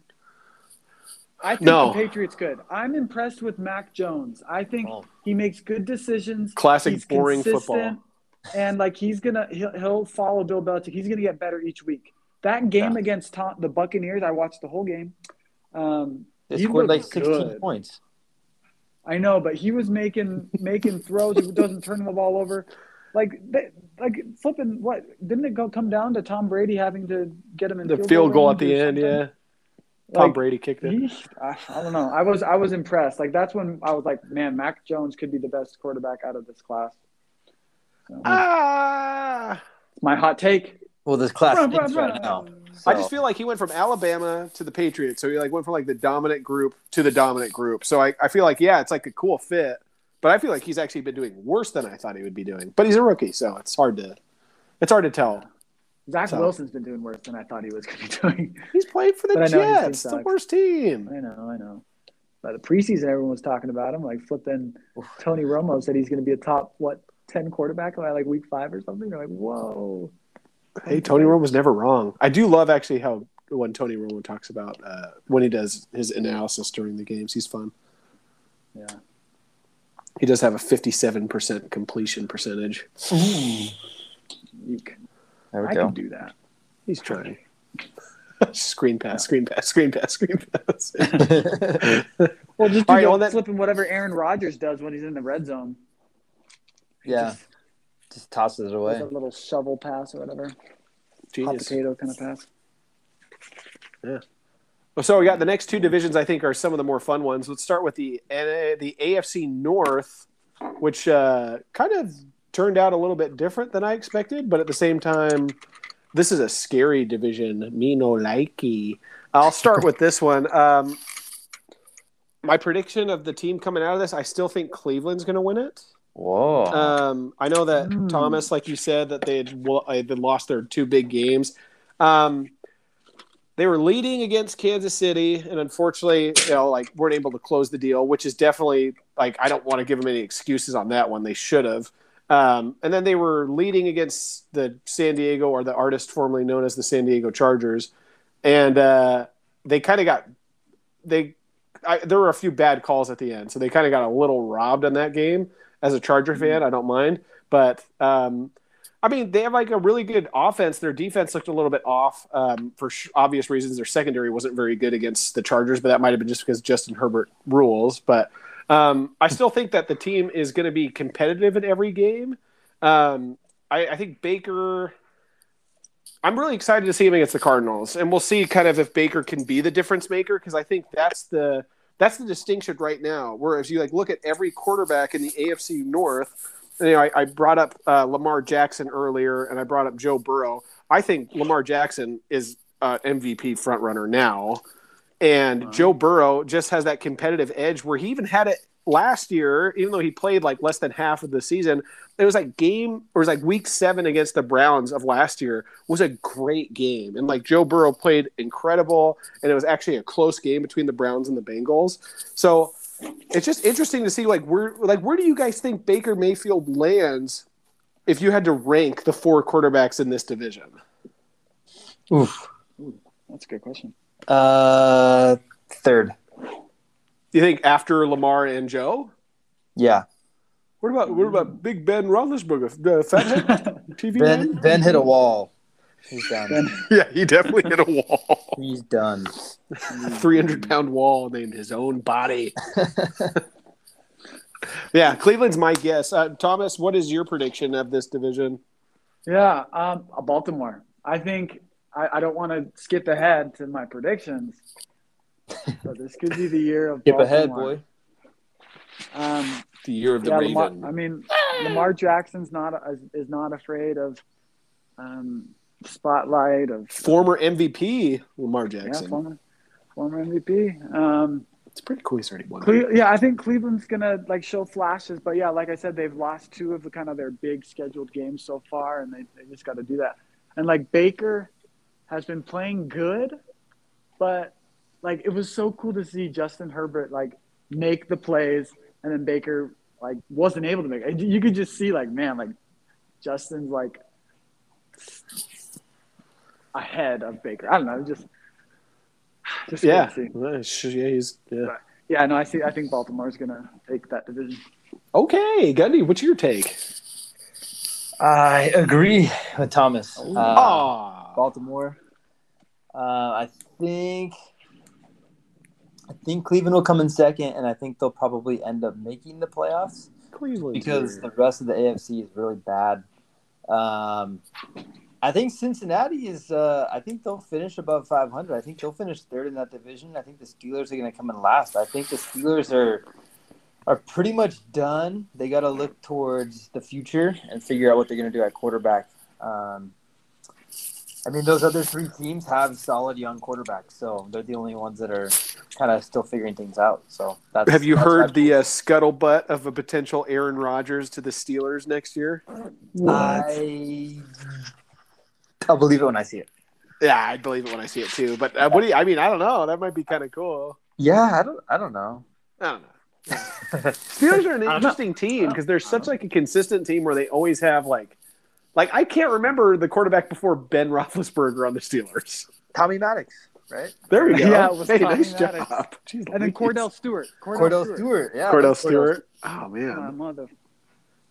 I think No. the Patriots good. I'm impressed with Mac Jones. I think Oh. he makes good decisions. Classic He's boring consistent, And like he's gonna he'll, he'll follow Bill Belichick. He's gonna get better each week. That game Yeah. against Tom, the Buccaneers, I watched the whole game. Um, They he scored like 16 good. points. I know, but he was making making throws. He doesn't turn the ball over. Like they, like flipping. What didn't it go come down to Tom Brady having to get him in the field goal at the end, something? yeah. Tom Like, Brady kicked it. He, I, I don't know. I was I was impressed. Like that's when I was like, man, Mac Jones could be the best quarterback out of this class. So, Ah. my hot take. Well, this class Bruh, bruh, stinks right bruh. Now. I just feel like he went from Alabama to the Patriots, so he like went from like the dominant group to the dominant group. So I, I feel like yeah, it's like a cool fit, but I feel like he's actually been doing worse than I thought he would be doing. But he's a rookie, so it's hard to it's hard to tell. Zach So- Wilson's been doing worse than I thought he was going to be doing. He's playing for the But I know his team Jets, the worst team. I know, I know. By the preseason, everyone was talking about him. Like flipping, Tony Romo said he's going to be a top what ten quarterback by like week five or something. You're like, whoa. Hey, Tony Romo was never wrong. I do love actually how when Tony Romo talks about uh, when he does his analysis during the games, he's fun. Yeah. He does have a fifty-seven percent completion percentage. Eek. There we I go. can do that. He's trying. screen pass, screen pass, screen pass, screen pass. Well, just do All right, the well, that- flipping whatever Aaron Rodgers does when he's in the red zone. He yeah, just just tosses it does away. a little shovel pass or whatever, hot potato kind of pass. Yeah. Well, so we got the next two divisions. I think are some of the more fun ones. Let's start with the the AFC North, which uh, kind of turned out a little bit different than I expected, but at the same time, this is a scary division. Me no likey. I'll start with this one. Um, my prediction of the team coming out of this, I still think Cleveland's going to win it. Whoa. Um, I know that Hmm. Thomas, like you said, that they had, uh, they lost their two big games. Um, they were leading against Kansas City, and unfortunately, you know, like weren't able to close the deal, which is definitely like I don't want to give them any excuses on that one. They should have. Um, and then they were leading against the San Diego or the artist formerly known as the San Diego Chargers, and uh, they kind of got they. I, there were a few bad calls at the end, so they kind of got a little robbed on that game. As a Charger fan, I don't mind, but um, I mean they have like a really good offense. Their defense looked a little bit off um, for sh- obvious reasons. Their secondary wasn't very good against the Chargers, but that might have been just because Justin Herbert rules. But um, I still think that the team is going to be competitive in every game. Um, I, I think Baker. I'm really excited to see him against the Cardinals, and we'll see kind of if Baker can be the difference maker because I think that's the that's the distinction right now. Whereas you like look at every quarterback in the AFC North. You know, I, I brought up uh, Lamar Jackson earlier, and I brought up Joe Burrow. I think Lamar Jackson is uh, MVP frontrunner now, and Wow. Joe Burrow just has that competitive edge where he even had it last year, even though he played like less than half of the season. It was like game, or it was like week seven against the Browns of last year was a great game, and like Joe Burrow played incredible, and it was actually a close game between the Browns and the Bengals. So it's just interesting to see like where like where do you guys think Baker Mayfield lands if you had to rank the four quarterbacks in this division? Oof. That's a good question. Uh, third. You think after Lamar and Joe? Yeah. What about what about Big Ben Roethlisberger, uh, fathead TV Ben man? Ben hit a wall. He's done. Ben- Yeah, he definitely hit a wall, He's done. three hundred pound wall named his own body. Yeah, Cleveland's my guess. Uh, Thomas, what is your prediction of this division? Yeah, um, Baltimore. I think I, I don't want to skip ahead to my predictions, but this could be the year of Skip Baltimore. ahead, boy. Um, The year of the yeah, Raven. Lamar, I mean, Lamar Jackson's not is, is not afraid of um, spotlight of Former MVP Lamar Jackson. yeah, former former MVP. Um, it's pretty cool. He's already won. Cle- yeah, I think Cleveland's gonna like show flashes, but yeah, like I said, they've lost two of the kind of their big scheduled games so far, and they, they just got to do that. And like Baker has been playing good, but like it was so cool to see Justin Herbert like make the plays, and then Baker like wasn't able to make. it. You could just see like man, like Justin's like ahead of Baker. I don't know, just just Yeah, see. Well, sh- yeah, he's yeah. Yeah, no, I see. I think Baltimore's gonna take that division. Okay, Gundy, what's your take? I agree with Thomas. Uh, Ah, Baltimore. Uh, I think I think Cleveland will come in second, and I think they'll probably end up making the playoffs Cleveland. because the rest of the AFC is really bad. Um, I think Cincinnati is. Uh, I think they'll finish above 500. I think they'll finish third in that division. I think the Steelers are going to come in last. I think the Steelers are are pretty much done. They got to look towards the future and figure out what they're going to do at quarterback. Um, I mean, those other three teams have solid young quarterbacks, so they're the only ones that are kind of still figuring things out. So that's, Have you that's heard the uh, scuttlebutt of a potential Aaron Rodgers to the Steelers next year? I I'll believe it when I see it. Yeah, I believe it when I see it too. But uh, what do you? I mean, I don't know. That might be kind of cool. Yeah, I don't. I don't know. I don't know. Steelers are an interesting team because they're such like a consistent team where they always have like, like I can't remember the quarterback before Ben Roethlisberger on the Steelers. Tommy Maddox, right? There we go. Yeah, it was hey, Tommy nice Maddox. job. Jeez And then Louise. Kordell Stewart. Kordell Stewart. Yeah, Kordell that's Stewart. Oh My man, mother.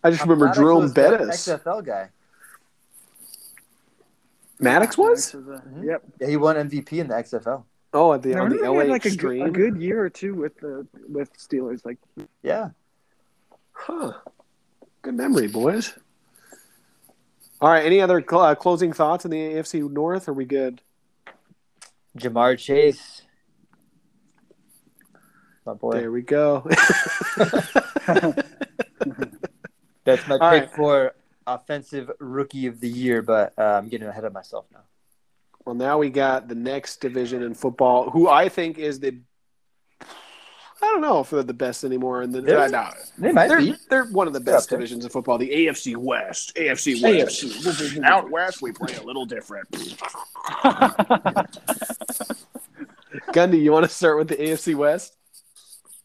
I just remember Maddox Jerome was the Bettis. XFL guy. Maddox was? a- Mhm. Yep. Yeah, he won MVP in the XFL. Oh, at the I on the remember LA had like a, good- a good year or two with the with Steelers. Like Yeah. Huh. Good memory, boys. All right. Any other cl- uh, closing thoughts on the AFC North? Are we good? Ja'Marr Chase. My boy. There we go. That's my All pick right. for offensive rookie of the year, but uh, I'm getting ahead of myself now. well, now we got the next division in football, who I think is the. I don't know if they're the best anymore. And the They're- no, They might they're be. they're one of the best there. divisions in football. The AFC West, AFC West. Out west, we play a little different. Gundy, you want to start with the AFC West?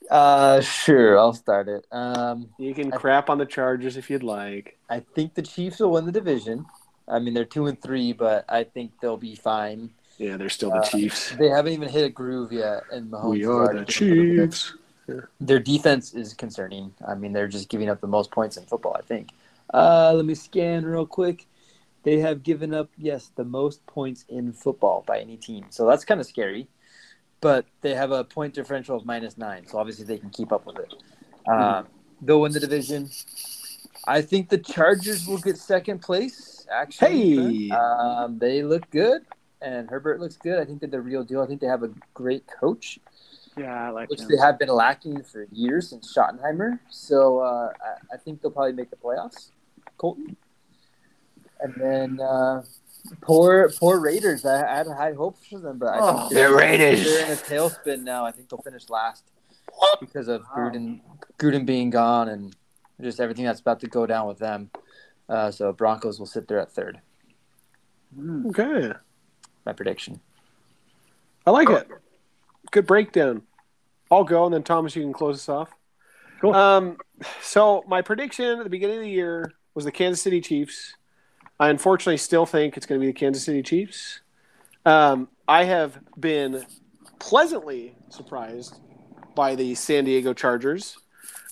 Uh, sure, I'll start it. Um, You can I- crap on the Chargers if you'd like. I think the Chiefs will win the division. I mean, they're two and three, but I think they'll be fine. Yeah, they're still the Uh, Chiefs. They haven't even hit a groove yet, and Mahomes We are the doing really good. Chiefs. Their defense is concerning. I mean, they're just giving up the most points in football. I think. Uh, let me scan real quick. They have given up, yes, the most points in football by any team. So that's kind of scary. But they have a point differential of minus nine, so obviously they can keep up with it. Um, they'll win the division. I think the Chargers will get second place. Actually, Hey! um, they look good, and Herbert looks good. I think they're the real deal. I think they have a great coach. Yeah, I like which him. they have been lacking for years since Schottenheimer. So uh, I, I think they'll probably make the playoffs. Colton, and then uh, poor poor Raiders. I, I had high hopes for them, but I Oh. think they're, The Raiders. they're in a tailspin now. I think they'll finish last because of Gruden Gruden being gone and just everything that's about to go down with them. Uh, so Broncos will sit there at third. Mm. Okay. My prediction. I like it. Good breakdown. I'll go, and then Thomas, you can close us off. Cool. Um, so my prediction at the beginning of the year was the Kansas City Chiefs. I unfortunately still think it's going to be the Kansas City Chiefs. Um, I have been pleasantly surprised by the San Diego Chargers.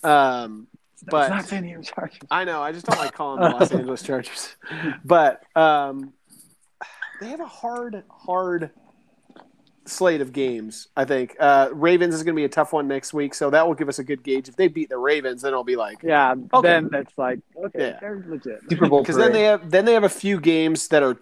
Um, but it's not San Diego Chargers. I know. I just don't like calling them the Los Angeles Chargers. But um, they have a hard, hard slate of games. I think uh, Ravens is going to be a tough one next week, so that will give us a good gauge. If they beat the Ravens, then it'll be like Yeah, Okay. then it's like okay, Yeah. they're legit. Super Bowl because then they have then they have a few games that are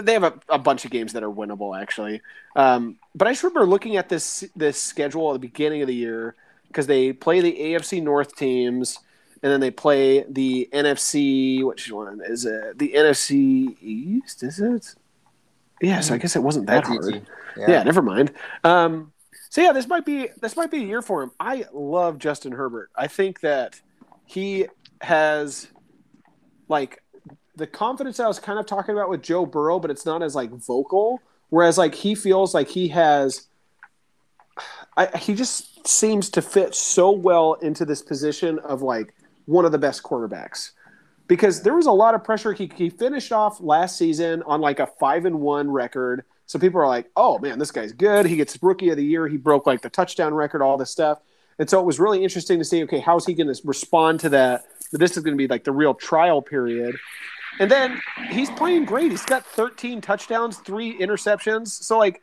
they have a, a bunch of games that are winnable actually. Um, but I just remember looking at this this schedule at the beginning of the year because they play the AFC North teams. And then they play the NFC. Which one is it? The NFC East? Is it? Yeah. So I guess it wasn't that That's hard. easy. Yeah. never mind. Um, so yeah, this might be this might be a year for him. I love Justin Herbert. I think that he has like the confidence I was kind of talking about with Joe Burrow, but it's not as like vocal. Whereas like he feels like he has, I, he just seems to fit so well into this position of like one of the best quarterbacks. Because there was a lot of pressure. He, he finished off last season on like a five and one record. So people are like, "Oh man, this guy's good. He gets rookie of the year. He broke like the touchdown record, all this stuff." And so it was really interesting to see, okay, how's he going to respond to that? This is going to be like the real trial period. And then he's playing great. He's got 13 touchdowns, three interceptions. So like,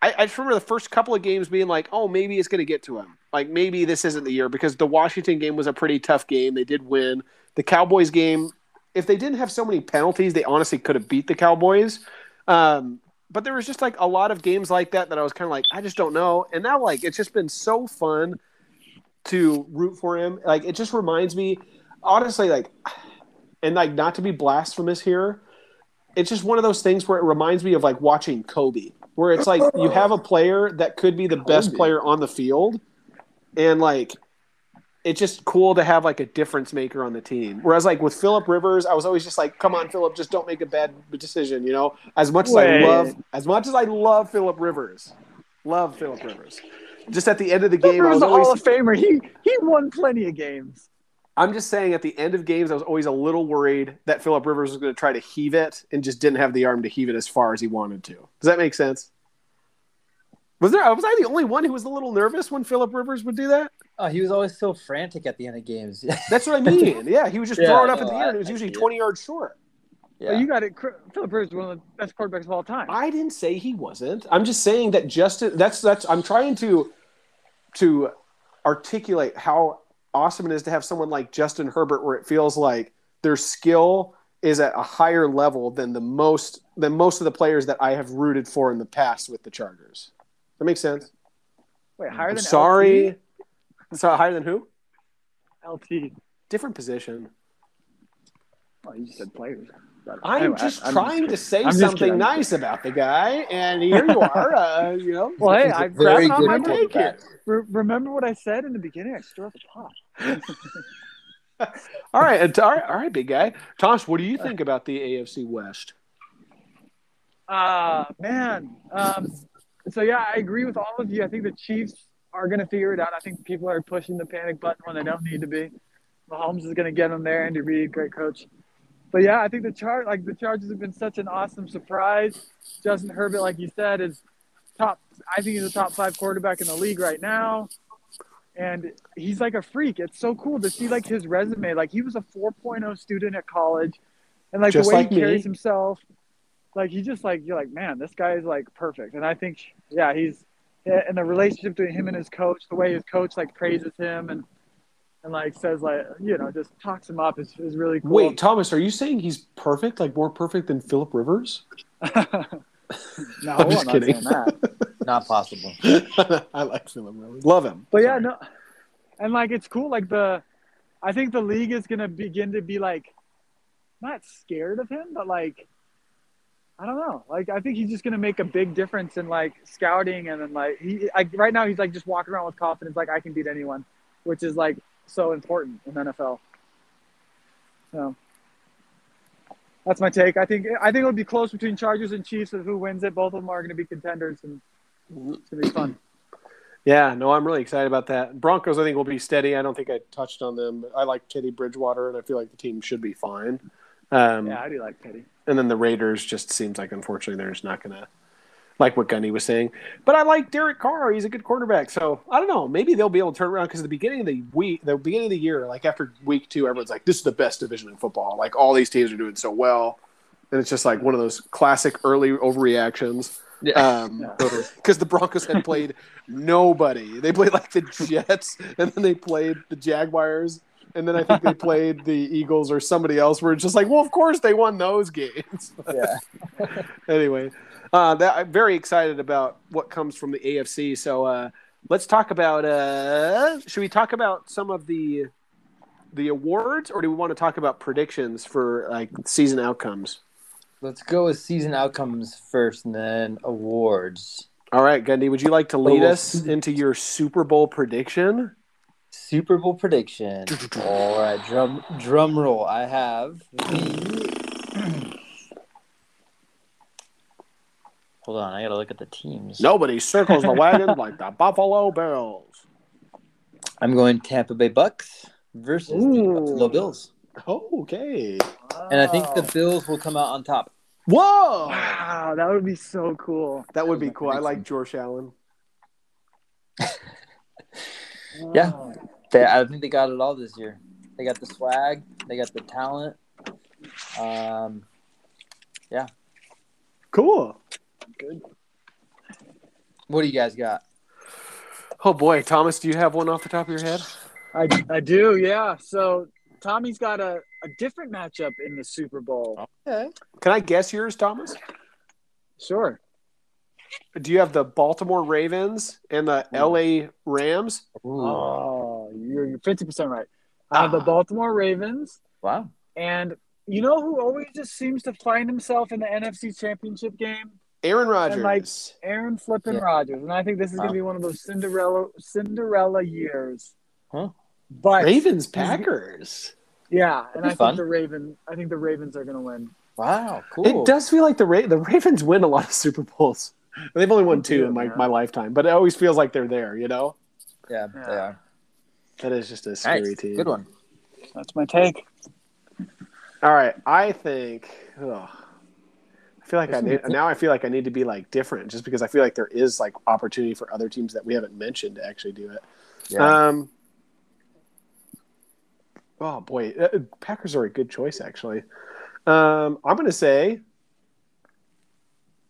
I, I just remember the first couple of games being like, oh, maybe it's going to get to him. Like maybe this isn't the year because the Washington game was a pretty tough game. They did win. The Cowboys game, if they didn't have so many penalties, they honestly could have beat the Cowboys. Um, but there was just like a lot of games like that that I was kind of like, I just don't know. And now like it's just been so fun to root for him. Like it just reminds me, honestly, like, and like not to be blasphemous here, it's just one of those things where it reminds me of like watching Kobe, where it's like you have a player that could be the best player on the field, and like it's just cool to have like a difference maker on the team. Whereas like with Philip Rivers, I was always just like, come on, Philip, just don't make a bad decision. You know, as much as Wait. I love, as much as I love Philip Rivers, love Philip Rivers. Just at the end of the game, I Rivers was a Hall of Famer. He he won plenty of games. I'm just saying at the end of games, I was always a little worried that Philip Rivers was going to try to heave it and just didn't have the arm to heave it as far as he wanted to. Does that make sense? Was there? Was I the only one who was a little nervous when Philip Rivers would do that? Oh, he was always so frantic at the end of games. That's what I mean. Yeah, he was just Yeah, throw it up at the I- end. It was I usually see it. 20 yards short. yeah. Well, you got it. Philip Rivers is one of the best quarterbacks of all time. I didn't say he wasn't. I'm just saying that Justin. That's that's. I'm trying to to articulate how awesome it is to have someone like Justin Herbert, where it feels like their skill is at a higher level than the most than most of the players that I have rooted for in the past with the Chargers. That makes sense. Wait, higher I'm than sorry. So higher than who? LT. LT. Different position. Oh, you just said players. I'm anyway, just I'm trying kidding. to say I'm something nice about the guy, and here you are. Uh, you know. Well, hey, He's a I'm very grabbing on good my take here. Re- remember what I said in the beginning? I stir up the pot. All right, and- all right, all right, big guy. Tosh, what do you think about the AFC West? Uh man. Um, so yeah, I agree with all of you. I think the Chiefs are going to figure it out. I think people are pushing the panic button when they don't need to be. Mahomes is going to get them there. Andy Reid, great coach. But yeah, I think the chart like the Chargers have been such an awesome surprise. Justin Herbert, like you said, is top. I think he's a top five quarterback in the league right now. And he's like a freak. It's so cool to see like his resume. Like he was a 4.0 student at college, and like Just the way like he me. carries himself, like he just like you're like man, this guy is like perfect. And I think yeah, he's and the relationship between him and his coach, the way his coach like praises him and and like says like you know just talks him up is, is really cool. Wait, Thomas, are you saying he's perfect, like more perfect than Philip Rivers? no, I'm just not kidding. saying that. Not possible. I like Philip Rivers. Love him. But yeah, no, and like it's cool. Like the, I think the league is gonna begin to be like, not scared of him, but like, I don't know. Like I think he's just gonna make a big difference in like scouting and then like he like right now he's like just walking around with confidence, like I can beat anyone, which is like so important in NFL. So that's my take. I think I think it'll be close between Chargers and Chiefs of who wins it. Both of them are going to be contenders, and it's going to be fun. Yeah, no, I'm really excited about that. Broncos, I think, will be steady. I don't think I touched on them. I like Teddy Bridgewater, and I feel like the team should be fine. Um, Yeah, I do like Teddy. And then the Raiders just seems like, unfortunately, they're just not going to, like what Gunny was saying. But I like Derek Carr. He's a good quarterback. So I don't know. Maybe they'll be able to turn around because at the beginning of the week, the beginning of the year, like after week two, everyone's like, this is the best division in football. Like all these teams are doing so well. And it's just like one of those classic early overreactions. Yeah. Um, because the Broncos had played nobody. They played like the Jets, and then they played the Jaguars, and then I think they played the Eagles or somebody else. We're just like, well, of course they won those games. yeah. anyway, uh, that, I'm very excited about what comes from the AFC. So uh, let's talk about. Uh, should we talk about some of the the awards, or do we want to talk about predictions for like season outcomes? Let's go with season outcomes first and then awards. All right, Gundy, would you like to lead us into your Super Bowl prediction? Super Bowl prediction. All right, drum drum roll. I have the. Hold on, I gotta look at the teams. Nobody circles the wagon like the Buffalo Bills. I'm going Tampa Bay Bucks versus the Buffalo Bills, Okay. and I think the Bills will come out on top. Whoa! Wow, that would be so cool. That would be That was my cool. I like. George Allen. Yeah. They, I think they got it all this year. They got the swag, they got the talent. Um, yeah. Cool. Good. what do you guys got? Oh boy, Thomas, do you have one off the top of your head? I, I do, yeah. So Tommy's got a, a different matchup in the Super Bowl. Okay. Can I guess yours, Thomas? Sure. Do you have the Baltimore Ravens and the LA Rams? Ooh. Oh, you're, you're 50% right. I have the Ah. Baltimore Ravens, Wow. and you know who always just seems to find himself in the NFC Championship game? Aaron Rodgers. like- Aaron Flippin' Yeah. Rodgers. And I think this is gonna be one of those Cinderella Cinderella years. Huh. But Ravens Packers. yeah, and I think the Raven I think the Ravens are going to win. Wow. Cool. It does feel like the Ra- the Ravens win a lot of Super Bowls. They've only won They two do, in my, man. my lifetime, but it always feels like they're there, you know? Yeah, Yeah. they are. That is just a scary Nice. team. Good one. That's my take. All right, I think. ugh, I feel like I need, now. I feel like I need to be like different, just because I feel like there is like opportunity for other teams that we haven't mentioned to actually do it. Yeah. Um. Oh boy, uh, Packers are a good choice actually. Um, I'm going to say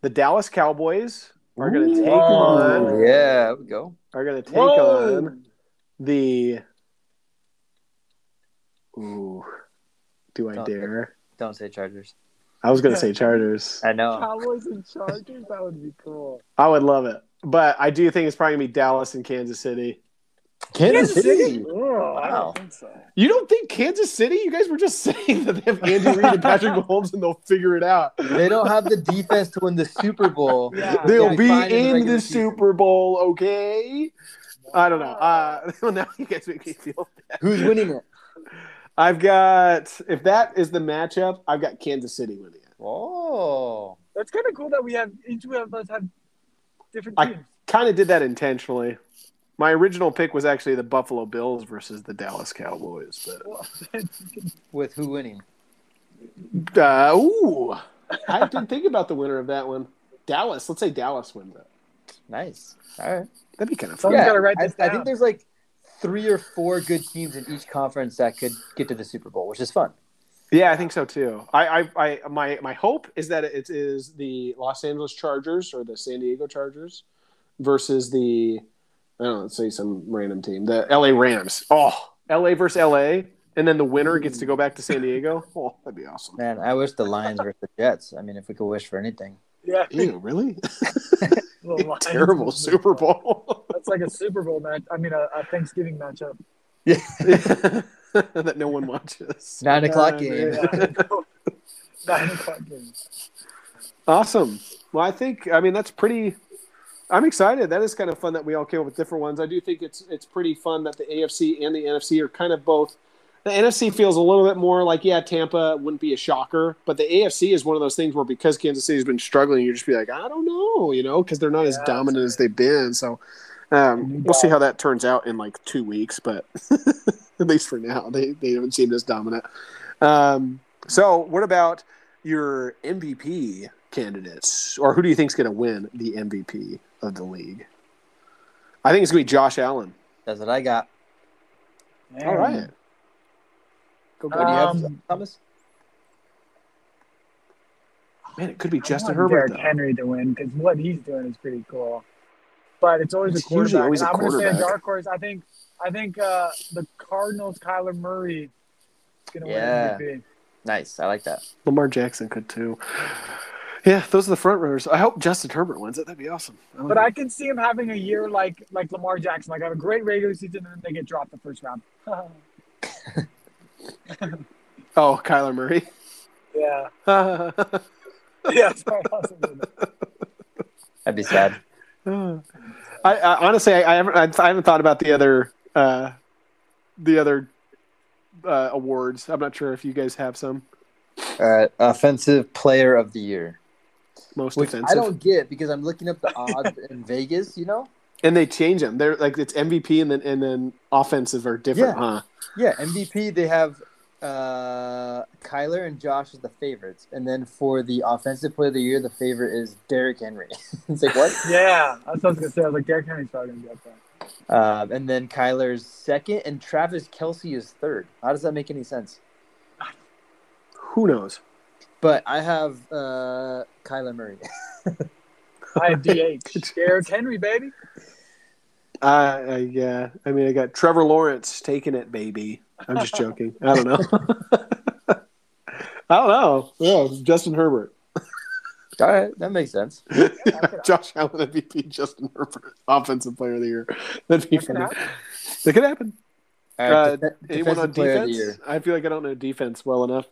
the Dallas Cowboys are going to take on yeah, we go. are going to take Whoa. on the. Ooh, do I Don't- dare? Don't say Chargers. I was going to say Chargers. I know. Cowboys and Chargers, that would be cool. I would love it, but I do think it's probably going to be Dallas and Kansas City. Kansas City. Oh, I Wow. don't think so. You don't think Kansas City? You guys were just saying that they have Andy Reid and Patrick Mahomes and they'll figure it out. They don't have the defense to win the Super Bowl. Yeah. They'll be be in the the. Super Bowl, okay? I don't know. Uh, now you guys make me feel bad. Who's winning it? I've got if that is the matchup, I've got Kansas City winning it. Oh. That's kind of cool that we have each one of us have different I- teams. Kind of did that intentionally. My original pick was actually the Buffalo Bills versus the Dallas Cowboys, but With who winning? uh, ooh, I didn't think about the winner of that one. Dallas. Let's say Dallas wins it. Nice. All right. That'd be kind of fun. Someone's gotta write I, this I down. think there's like three or four good teams in each conference that could get to the Super Bowl, which is fun. Yeah, I think so too. I, I, I my my hope is that it is the Los Angeles Chargers or the San Diego Chargers versus the I don't know, let's say some random team, the LA Rams. Oh, LA versus LA, and then the winner gets to go back to San Diego. Oh, that'd be awesome. Man, I wish the Lions were the Jets. I mean, if we could wish for anything. Yeah, Ew, really? Terrible Super Bowl. That's like a Super Bowl match. I mean, a, a Thanksgiving matchup. Yeah. that no one watches. Nine o'clock game. yeah. Nine o'clock game. Awesome. Well, I think I mean that's pretty. I'm excited. That is kind of fun that we all came up with different ones. I do think it's it's pretty fun that the AFC and the NFC are kind of both. The NFC feels a little bit more like yeah, Tampa wouldn't be a shocker, but the AFC is one of those things where because Kansas City's been struggling, you just be like I don't know, you know, because they're not as dominant that's as they've been. So um, New we'll see how that turns out in like two weeks, but at least for now, they they haven't seemed as dominant. Um, so what about your MVP candidates, or who do you think is going to win the MVP of the league? I think it's going to be Josh Allen. That's what I got. Man. All right. Go, go. What do you have, Um, Thomas? Man, it could be I Justin want Herbert. Derrick Henry to win because what he's doing is pretty cool. But it's always It's a quarterback. usually always and a I'm going to say a dark horse. I think I think uh, the Cardinals, Kyler Murray, is going to Yeah. win MVP. Nice. I like that. Lamar Jackson could too. Yeah, those are the front runners. I hope Justin Herbert wins it. That'd be awesome. I But it. I can see him having a year like like Lamar Jackson, like have a great regular season and then they get dropped the first round. oh, Kyler Murray. yeah, yeah. Sorry. That'd be sad. I honestly, I, I haven't, I haven't thought about the other, uh, the other uh, awards. I'm not sure if you guys have some All right. Offensive Player of the Year. Most Which offensive. I don't get because I'm looking up the odds in Vegas. You know. and they change them. They're like it's MVP and then and then offensive are different, Yeah. huh? Yeah, MVP they have uh Kyler and Josh as the favorites, and then for the offensive player of the year, the favorite is Derrick Henry. it's like what? Yeah, that's what I was gonna say. I was like, Derrick Henry's probably gonna be up there. Um, and then Kyler's second, and Travis Kelce is third. How does that make any sense? Who knows? But I have uh Kyler Murray. I have DH. Derrick Henry, baby. Uh, I, yeah, I mean, I got Trevor Lawrence taking it, baby. I'm just joking. I don't know. I don't know. Yeah, Justin Herbert, All right, that makes sense. Josh Allen MVP, Justin Herbert, offensive player of the year. That'd be That could funny. happen. It could happen. All right, Uh, def- Anyone on defensive of the defense? year. I feel like I don't know defense well enough.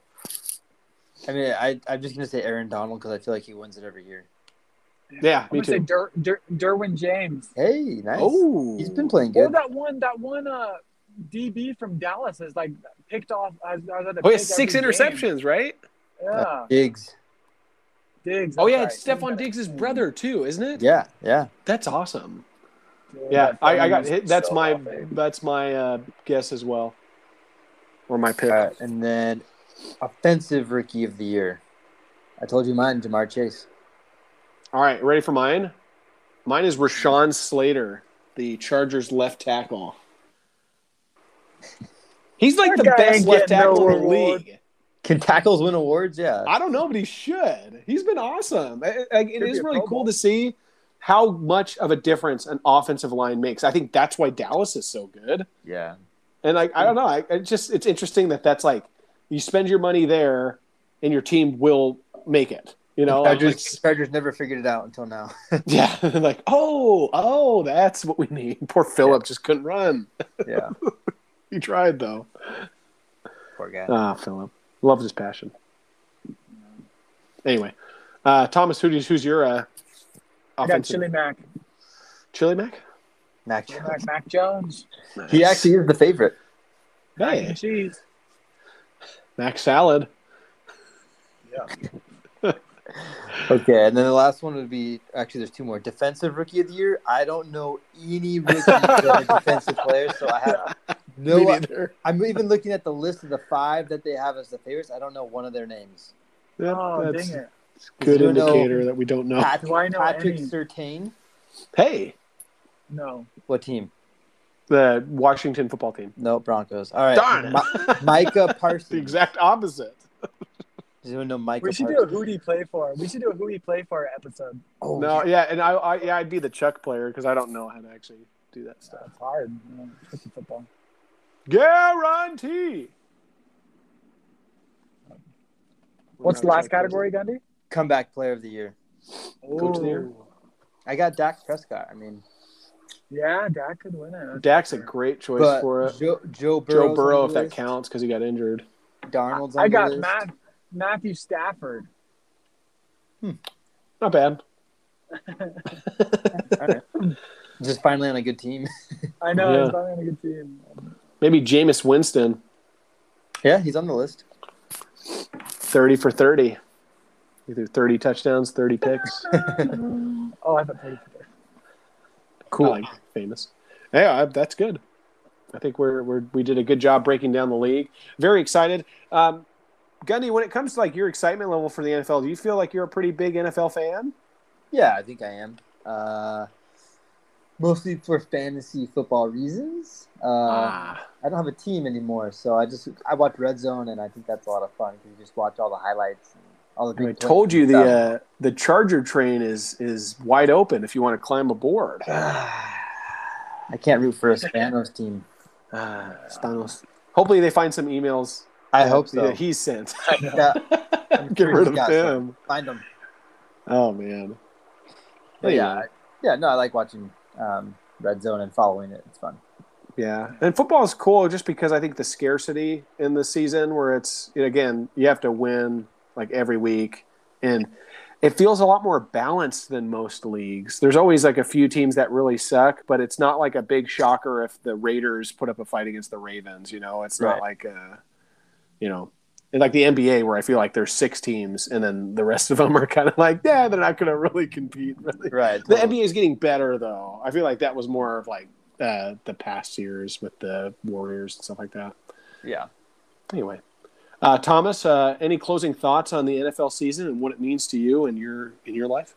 I mean, I I'm just gonna say Aaron Donald because I feel like he wins it every year. Yeah, I'm me gonna say too. Der, Der, Derwin James. Hey, nice. Oh, He's been playing good. Or good. that one, that one uh, DB from Dallas is like picked off. I was, I was Oh, yeah, pick six every game. interceptions, right? Yeah, Diggs. Diggs. Oh yeah, right. it's Stefon Diggs' brother too, isn't it? Yeah, yeah. That's awesome. Dude, Yeah, that I, I got hit. That's so my off, that's my uh, guess as well, or my pick. All right, and then offensive rookie of the year. I told you mine, Ja'Marr Chase. All right, ready for mine? Mine is Rashawn Slater, the Chargers left tackle. He's like That the best left getting no tackle in the reward. league. Can tackles win awards? Yeah. I don't know, but he should. He's been awesome. I- I- It Could be is a really cool to see how much of a difference an offensive line makes. I think that's why Dallas is so good. Yeah. And like I don't know, I it just it's interesting that that's like you spend your money there, and your team will make it. You know, like, Chargers, it's- Chargers never figured it out until now. yeah, like oh oh, that's what we need. Poor Philip just couldn't run. yeah. He tried though. Poor guy. Ah, Philip loves his passion. Anyway, uh, Thomas, who who's your uh, I got offensive Chili Mac. Chili Mac? Mac Jones. Mac, Mac Jones. He actually is the favorite. Mac hey cheese. Mac salad. Yeah. Okay, and then the last one would be actually there's two more. Defensive rookie of the year. I don't know any rookies that are defensive players, so I have no. neither. I'm even looking at the list of the five that they have as the favorites. I don't know one of their names. Yeah, Oh, that's dang it. a good You know- indicator that we don't know. Pat- Do I know Patrick any? Surtain. Hey, No. What team? The Washington football team. No, Broncos. All right. Darn it. Mi- Micah Parsons. The exact opposite. Does anyone know Micah We should do a who do you play for? We should do a who do you play for episode. Oh, No, yeah, and I, I yeah, I'd be the Chuck player because I don't know how to actually do that stuff. That's hard. You it's football. Guarantee. What's the last category, Gundy? comeback player of the year. Coach of the year. I got Dak Prescott. I mean, Yeah, Dak could win it. That's Dak's a great choice but for it. Joe, Joe Burrow. Joe Burrow, if that counts, because he got injured. Darnold's on I the got list. Matt, Matthew Stafford. Hmm. Not bad. Just finally on a good team. I know Yeah. he's probably on a good team. Maybe Jameis Winston, yeah, he's on the list. 30 for 30. Either 30 touchdowns, 30 picks. oh, I thought 30 Cool. Like famous. Yeah, I- that's good. I think we're, we're we did a good job breaking down the league. Very excited. Um, Gundy, when it comes to like your excitement level for the NFL, do you feel like you're a pretty big NFL fan? Yeah, I think I am. Uh, mostly for fantasy football reasons. Uh, ah, I don't have a team anymore, so I just I watch Red Zone, and I think that's a lot of fun because you just watch all the highlights and all the. I told you the uh, the Charger train is is wide open if you want to climb aboard. I can't root for a Spanos team. Ah, Spanos. Hopefully they find some emails. I hope so. that he sent. Yeah, I'm Get sure rid of him. Find him. Oh man. But yeah, Anyway. Yeah, no, I like watching um, Red Zone and following it. It's fun. Yeah, and football is cool just because I think the scarcity in the season, where it's again you have to win like every week, and it feels a lot more balanced than most leagues. There's always like a few teams that really suck, but it's not like a big shocker if the Raiders put up a fight against the Ravens. You know, it's not like a, you know, like the NBA where I feel like there's six teams and then the rest of them are kind of like, yeah, they're not going to really compete. Really. Right. The NBA is getting better though. I feel like that was more of like uh, the past years with the Warriors and stuff like that. Yeah. Anyway, uh, Thomas, uh, any closing thoughts on the NFL season and what it means to you and your in your life?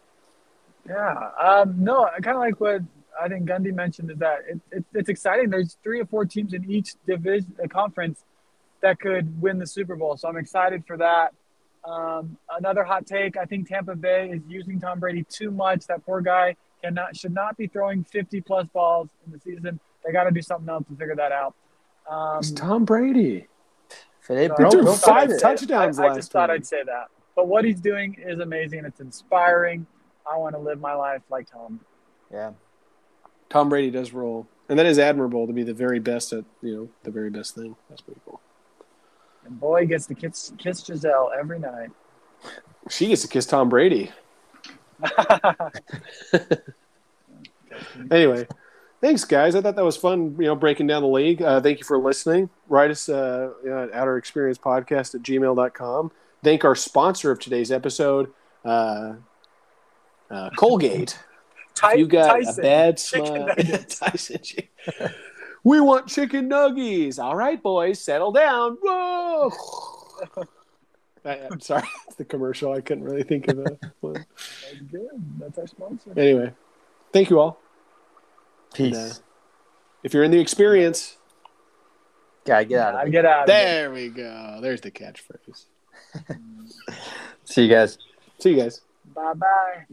Yeah. Um, no, I kind of like what I think Gundy mentioned is that it, it, it's exciting. There's three or four teams in each division, uh, conference that could win the Super Bowl. So I'm excited for that. Um, another hot take: I think Tampa Bay is using Tom Brady too much. That poor guy cannot should not be throwing 50 plus balls in the season. They got to do something else to figure that out. Um, It's Tom Brady. They so He threw five just thought I'd say- touchdowns I, I just thought time. I'd say that. But what he's doing is amazing. It's inspiring. I want to live my life like Tom. Yeah. Tom Brady does roll, and that is admirable to be the very best at you know the very best thing. That's pretty cool. And boy gets to kiss, kiss Gisele every night. She gets to kiss Tom Brady. Anyway, thanks guys. I thought that was fun. You know, breaking down the league. Uh, thank you for listening. Write us uh, at Outer Experience Podcast at gmail.com. Thank our sponsor of today's episode, uh, uh, Colgate. Ty- you got Tyson, a bad smile. Tyson, we want chicken nuggies. All right, boys, settle down. Whoa. I, am sorry, it's the commercial. I couldn't really think of a one. That's good. That's our sponsor. Anyway, thank you all. Peace. And, uh, If you're in the experience, Gotta get out of I get out. of it. there we go. There's the catchphrase. See you guys. See you guys. Bye bye.